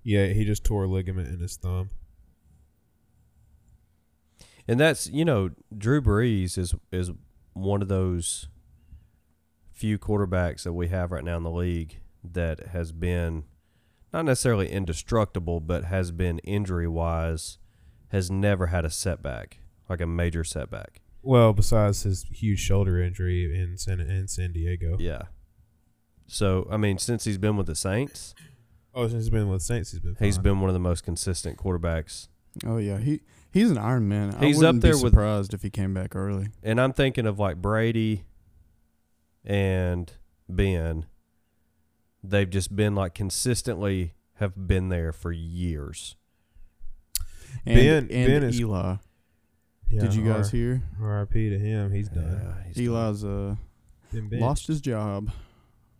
Yeah, he just tore a ligament in his thumb. And that's you know Drew Brees is is one of those few quarterbacks that we have right now in the league that has been not necessarily indestructible, but has been injury wise, has never had a setback like a major setback. Well, besides his huge shoulder injury in San in San Diego. Yeah. So I mean, since he's been with the Saints, Oh, since he's been with Saints, he's been. he's fine. been one of the most consistent quarterbacks. Oh yeah, he he's an Iron Man. I He's wouldn't up there be with- surprised if he came back early. And I'm thinking of like Brady and Ben. They've just been like consistently have been there for years. And, Ben- and Ben is- Eli. Yeah, Did you guys R- hear? R.I.P. to him. He's done. Yeah, he's done. Eli's uh. Lost his job.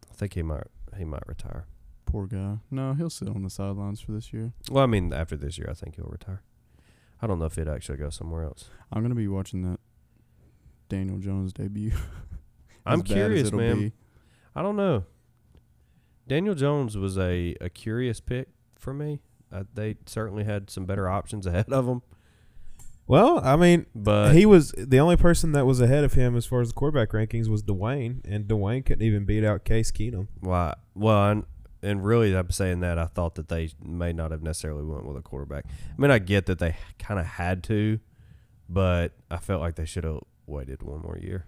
I think he might he might retire. Poor guy. No, he'll sit on the sidelines for this year. Well, I mean, after this year, I think he'll retire. I don't know if he'd actually go somewhere else. I'm gonna be watching that Daniel Jones debut. *laughs* I'm As bad as curious, man. be. I don't know. Daniel Jones was a, a curious pick for me. Uh, they certainly had some better options *laughs* ahead of him, Well, I mean, but he was the only person that was ahead of him as far as the quarterback rankings was Dwayne, and Dwayne couldn't even beat out Case Keenum. why? Well, and, and really, I'm saying that I thought that they may not have necessarily went with a quarterback. I mean, I get that they kind of had to, but I felt like they should have waited one more year.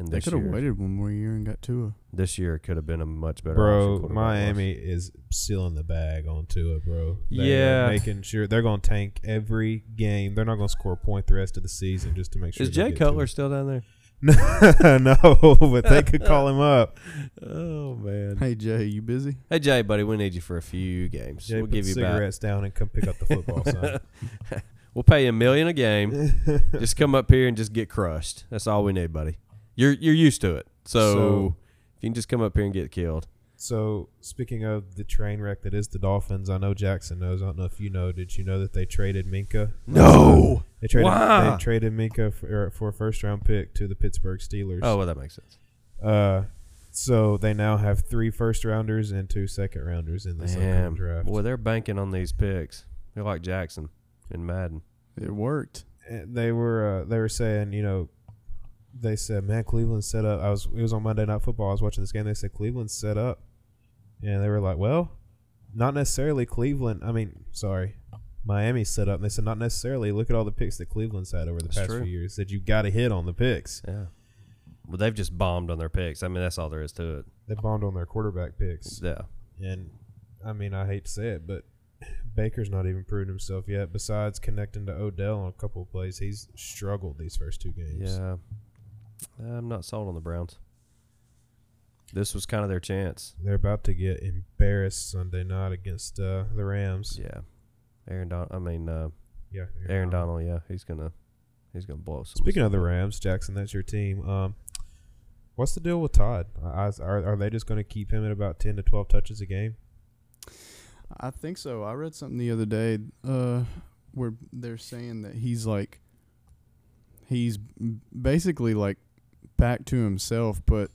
And They this could have year, waited one more year and got Tua. this year could have been a much better. Bro, option Miami is sealing the bag on Tua, bro. They Yeah. making sure they're going to tank every game. They're not going to score a point the rest of the season just to make sure. Is Jay Cutler Tua. still down there? *laughs* no, *laughs* but they could call him up. Oh man. Hey Jay, you busy? Hey Jay, buddy, we need you for a few games. Jay, we'll put give you about. cigarettes down and come pick up the football. son. *laughs* We'll pay you a million a game. just come up here and just get crushed. That's all we need, buddy. You're you're used to it. So, So- if you can just come up here and get killed. So speaking of the train wreck that is the Dolphins, I know Jackson knows. I don't know if you know. Did you know that they traded Minkah? No. They traded. Why? They traded Minkah for, for a first round pick to the Pittsburgh Steelers. Oh, well, that makes sense. Uh, so they now have three first rounders and two second rounders in this Damn. draft. Boy, they're banking on these picks. They're like Jackson and Madden. It worked. And they were uh, they were saying, you know, they said, man, Cleveland set up. I was it was on Monday Night Football. I was watching this game. They said Cleveland set up, and they were like, well, not necessarily Cleveland. I mean, sorry, Miami set up. And they said not necessarily. Look at all the picks that Cleveland's had over the That's past true. few years. That you got to hit on the picks. Yeah. Well, they've just bombed on their picks. I mean, that's all there is to it. They bombed on their quarterback picks. Yeah. And I mean, I hate to say it, but *sighs* Baker's not even proven himself yet. Besides connecting to Odell on a couple of plays, he's struggled these first two games. Yeah. I'm not sold on the Browns. This was kind of their chance. They're about to get embarrassed Sunday night against uh, the Rams. Yeah. Aaron Don I mean uh, Yeah, Aaron Donald, yeah, he's gonna he's gonna blow some Speaking of the Rams, Jackson, that's your team. Um, what's the deal with Todd? I, I- are are they just going to keep him at about ten to twelve touches a game? I think so. I read something the other day uh, where they're saying that he's like, he's basically like back to himself, but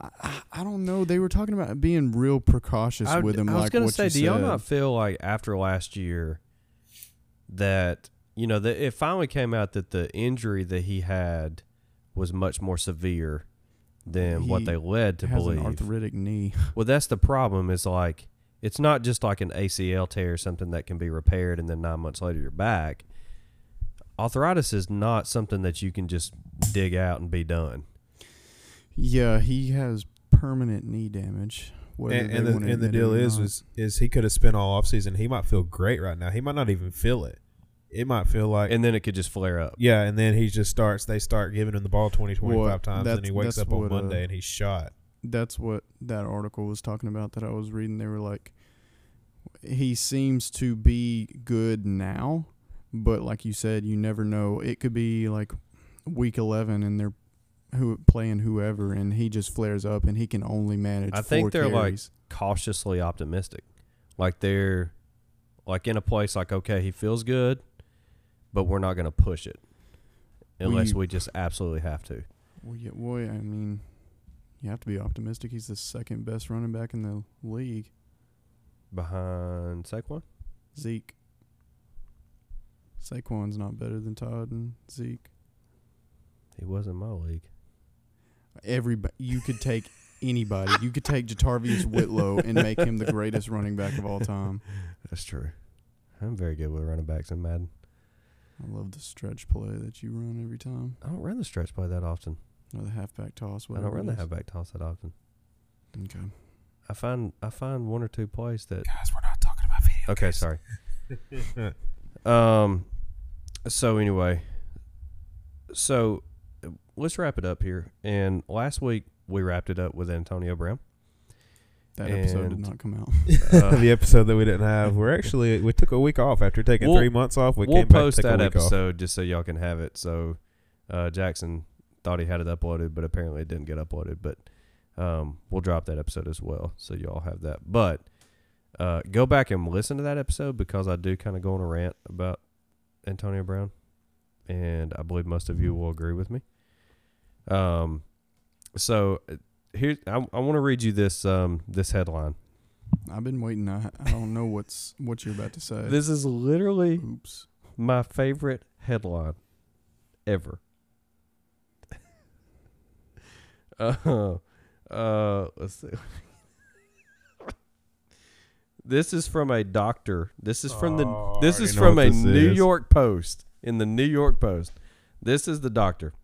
I, I- don't know. They were talking about being real precautious I, with him. I was like gonna what say, do y'all not feel like after last year that you know that it finally came out that the injury that he had was much more severe than what they led to has believe. an arthritic knee. *laughs* Well, that's the problem. Is like it's not just like an ACL tear, something that can be repaired and then nine months later you're back. Arthritis is not something that you can just dig out and be done. Yeah, he has permanent knee damage. And, and the and the deal is is is he could have spent all offseason. He might feel great right now. He might not even feel it. It might feel like And then it could just flare up. yeah, and then he just starts. They start giving him the ball 20, 25 Well, times, and he wakes up on what, uh, Monday and he's shot. that's what that article was talking about that I was reading. They were like, he seems to be good now, but like you said, you never know. It could be like week eleven and they're who playing whoever, and he just flares up and he can only manage. I think they're, like, cautiously optimistic. Like they're like in a place like okay, he feels good, but we're not going to push it unless you- we just absolutely have to. Well, yeah, boy, I mean, you have to be optimistic. He's the second best running back in the league. Behind Saquon, Zeke. Saquon's not better than Todd and Zeke. he was in my league. Everybody, you could take anybody. You could take JaTarvious Whitlow and make him the greatest running back of all time. That's true. I'm very good with running backs in Madden. I love the stretch play that you run every time, I don't run the stretch play that often. or the halfback toss. I don't run the is. halfback toss that often. Okay. I find I find one or two plays that. Guys, we're not talking about video. Okay, sorry. *laughs* Um. So anyway, so let's wrap it up here. And last week we wrapped it up with Antonio Brown. That episode did not come out. Uh, *laughs* the episode that we didn't have. We're actually we took a week off after taking We'll- three months off. We we'll came back post to take that a week off. episode just so y'all can have it. So, uh, Jackson, thought he had it uploaded, but apparently it didn't get uploaded. But um, we'll drop that episode as well, so you all have that. But uh, go back and listen to that episode because I do kind of go on a rant about Antonio Brown, and I believe most of you will agree with me. Um, so here I, I want to read you this um this headline. I've been waiting. I, I don't know what's what you're about to say. This is literally Oops. my favorite headline ever. *laughs* uh, uh, let's see. This is from a doctor. This is from the. Oh, I This is from a New is. York Post. In the New York Post, this is the doctor.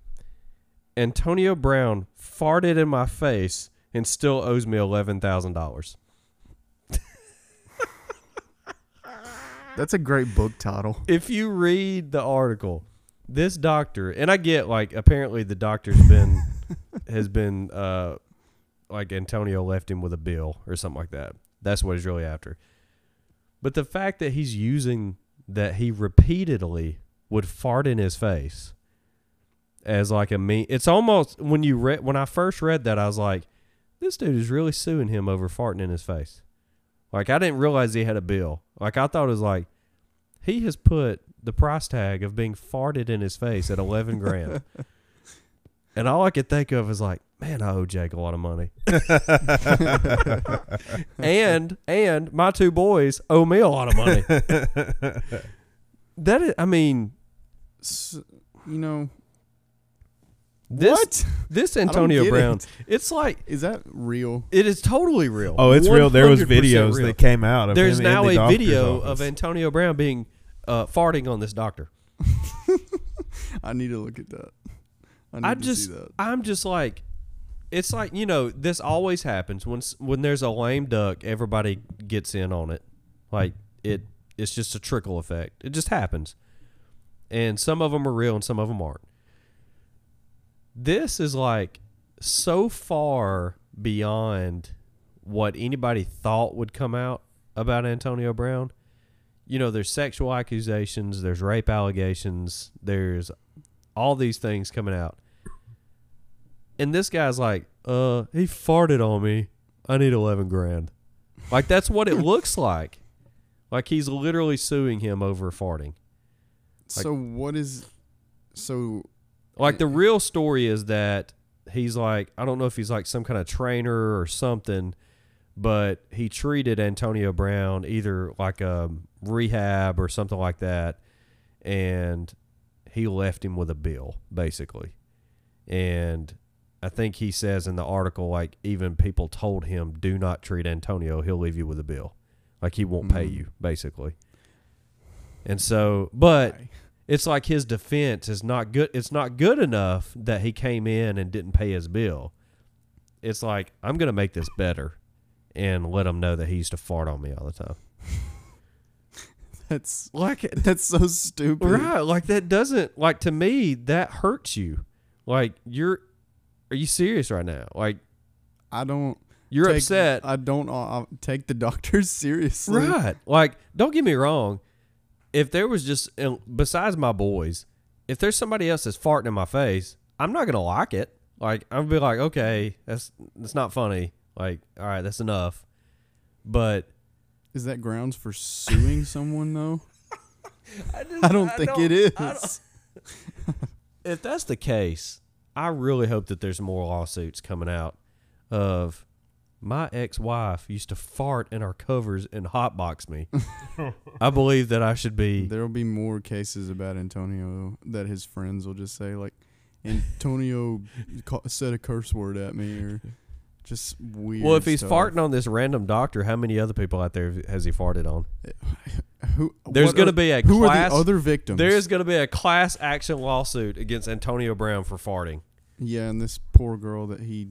Antonio Brown farted in my face and still owes me eleven thousand dollars. That's a great book title. if you read the article, this doctor, and I get like apparently the doctor's been *laughs* has been uh like Antonio left him with a bill or something like that. That's what he's really after. But the fact that he's using that he repeatedly would fart in his face as like a me it's almost when you read when I first read that I was like this dude is really suing him over farting in his face. Like I didn't realize he had a bill. Like I thought it was like he has put the price tag of being farted in his face at 11 grand. *laughs* and all I could think of is like, man, I owe Jake a lot of money. *laughs* and and my two boys owe me a lot of money. That is, I mean, S- you know this what this Antonio get Brown, it. it's like is that real? it is totally real. Oh, it's real. There was videos real. that came out of There's him now the a doctor's video office. of Antonio Brown being uh, farting on this doctor. *laughs* I need to look at that. I need I to just, see that. I'm just like, it's like you know, this always happens when when there's a lame duck, everybody gets in on it. Like it, it's just a trickle effect. It just happens, and some of them are real and some of them aren't. This is like so far beyond what anybody thought would come out about Antonio Brown. You know, there's sexual accusations, there's rape allegations, there's all these things coming out. And this guy's like, uh, he farted on me. I need 11 grand. Like, that's what it *laughs* looks like. Like, he's literally suing him over farting. so what is so Like, the real story is that he's like, I don't know if he's like some kind of trainer or something, but he treated Antonio Brown either like a rehab or something like that. And he left him with a bill, basically. And I think he says in the article, like, even people told him, do not treat Antonio. He'll leave you with a bill. Like, he won't pay Mhm. you, basically. And so, but it's like his defense is not good. It's not good enough that he came in and didn't pay his bill. It's like I'm gonna make this better, and let him know that he used to fart on me all the time. *laughs* that's Like *laughs* that's so stupid. right, like that doesn't like to me that hurts you. Like you're, are you serious right now? Like I don't you're take- upset, I don't uh, take the *laughs* doctors seriously. right? Like don't get me wrong. If there was just uh, besides my boys, if there's somebody else that's farting in my face, I'm not gonna like it. Like I'm gonna be like, okay, that's that's not funny. Like, all right, that's enough. But Is that grounds for suing *laughs* someone though? *laughs* I don't think it is. if that's the case, I really hope that there's more lawsuits coming out of my ex-wife used to fart in our covers and hotbox me. *laughs* I believe that I should be. There'll be more cases about Antonio that his friends will just say like, Antonio ca- said a curse word at me or just weird. Well, if he's stuff. farting on this random doctor, how many other people out there has he farted on? *sighs* who, There's going to be a who class. are the other victims? there is going to be a class action lawsuit against Antonio Brown for farting. yeah, and this poor girl that he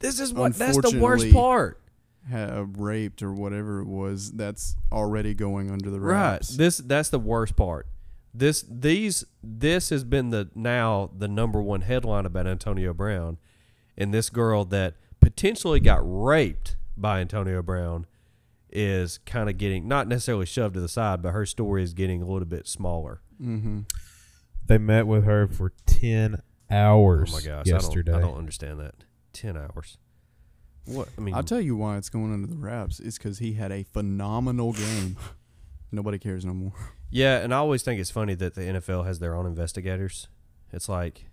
This is what. That's the worst part. had uh, raped or whatever it was. That's already going under the Right. This that's the worst part. This these this has been the now the number one headline about Antonio Brown, and this girl that potentially got raped by Antonio Brown is kind of getting not necessarily shoved to the side, but her story is getting a little bit smaller. Mm-hmm. They met with her for ten hours Oh my gosh, yesterday. I don't, I don't understand that. Ten hours. What I mean, I'll tell you why it's going under the wraps. It's because he had a phenomenal game. Nobody cares no more. yeah, and I always think it's funny that the NFL has their own investigators. It's like,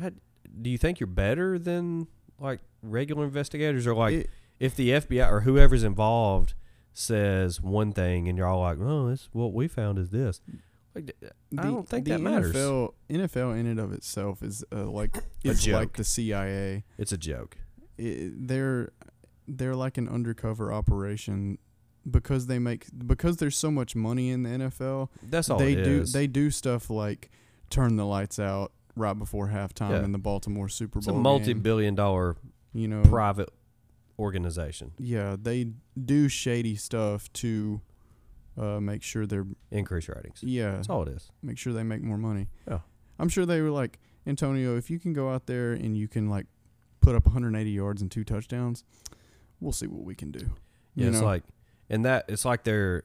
do you think you're better than like regular investigators, or like It- if the FBI or whoever's involved says one thing and you're all like, "Oh, this what we found is this." Like, I The- don't think the that matters. NFL, NFL in and of itself is uh, like A it's like the CIA. It's a joke. It, they're they're like an undercover operation because they make because there's so much money in the NFL. That's all they do is. they do stuff like turn the lights out right before halftime Yeah. in the Baltimore Super Bowl. it's a multi-billion-dollar you know private organization. yeah they do shady stuff to uh, make sure they're Increase ratings. yeah That's all it is. make sure they make more money. Yeah. I'm sure they were like, Antonio, if you can go out there and you can like put up 180 yards and two touchdowns, we'll see what we can do. Yeah, You it's know? like, and that it's like they're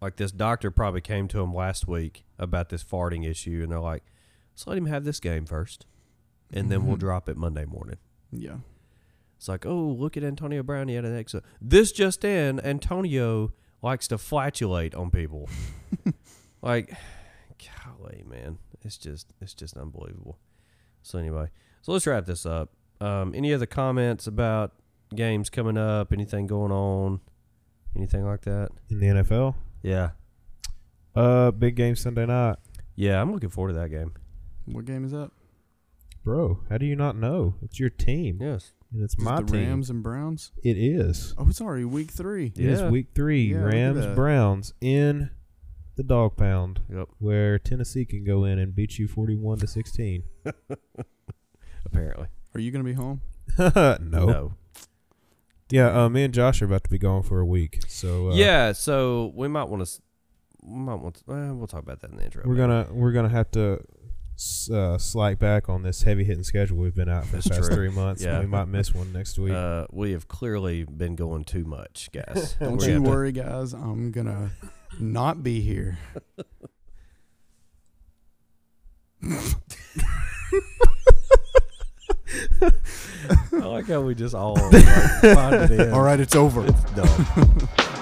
like this doctor probably came to him last week about this farting issue, and they're like, let's let him have this game first, and then we'll Mhm. drop it Monday morning. yeah, It's like, oh, look at Antonio Brown. He had an exit. This just in, Antonio likes to flatulate on people. *laughs* like, golly, man, it's just it's just unbelievable. So anyway, so let's wrap this up. Um, any other comments about games coming up? Anything going on? Anything like that? in the NFL. Yeah, Uh, big game Sunday night, yeah, I'm looking forward to that game. what game is that? bro. How do you not know? It's your team, Yes, and it's Is my the team. Rams and Browns. It is. Oh, it's already week three. It is Yeah. week three. Yeah, Rams. Browns in the dog pound, yep. where Tennessee can go in and beat you forty-one to sixteen. *laughs* Apparently, Are you gonna be home? *laughs* no. no. Yeah, uh, me and Josh are about to be gone for a week, so uh, yeah, so we might want to. We might want. To, uh, we'll talk about that in the intro. we're gonna we're gonna have to uh, slack back on this heavy hitting schedule we've been out for the past true. three months. Yeah. we might miss one next week. Uh, we have clearly been going too much, guys. *laughs* Don't you gonna worry, guys. I'm gonna not be here. I like how we just all like, *laughs* find it in. All right, it's over. It's done. *laughs*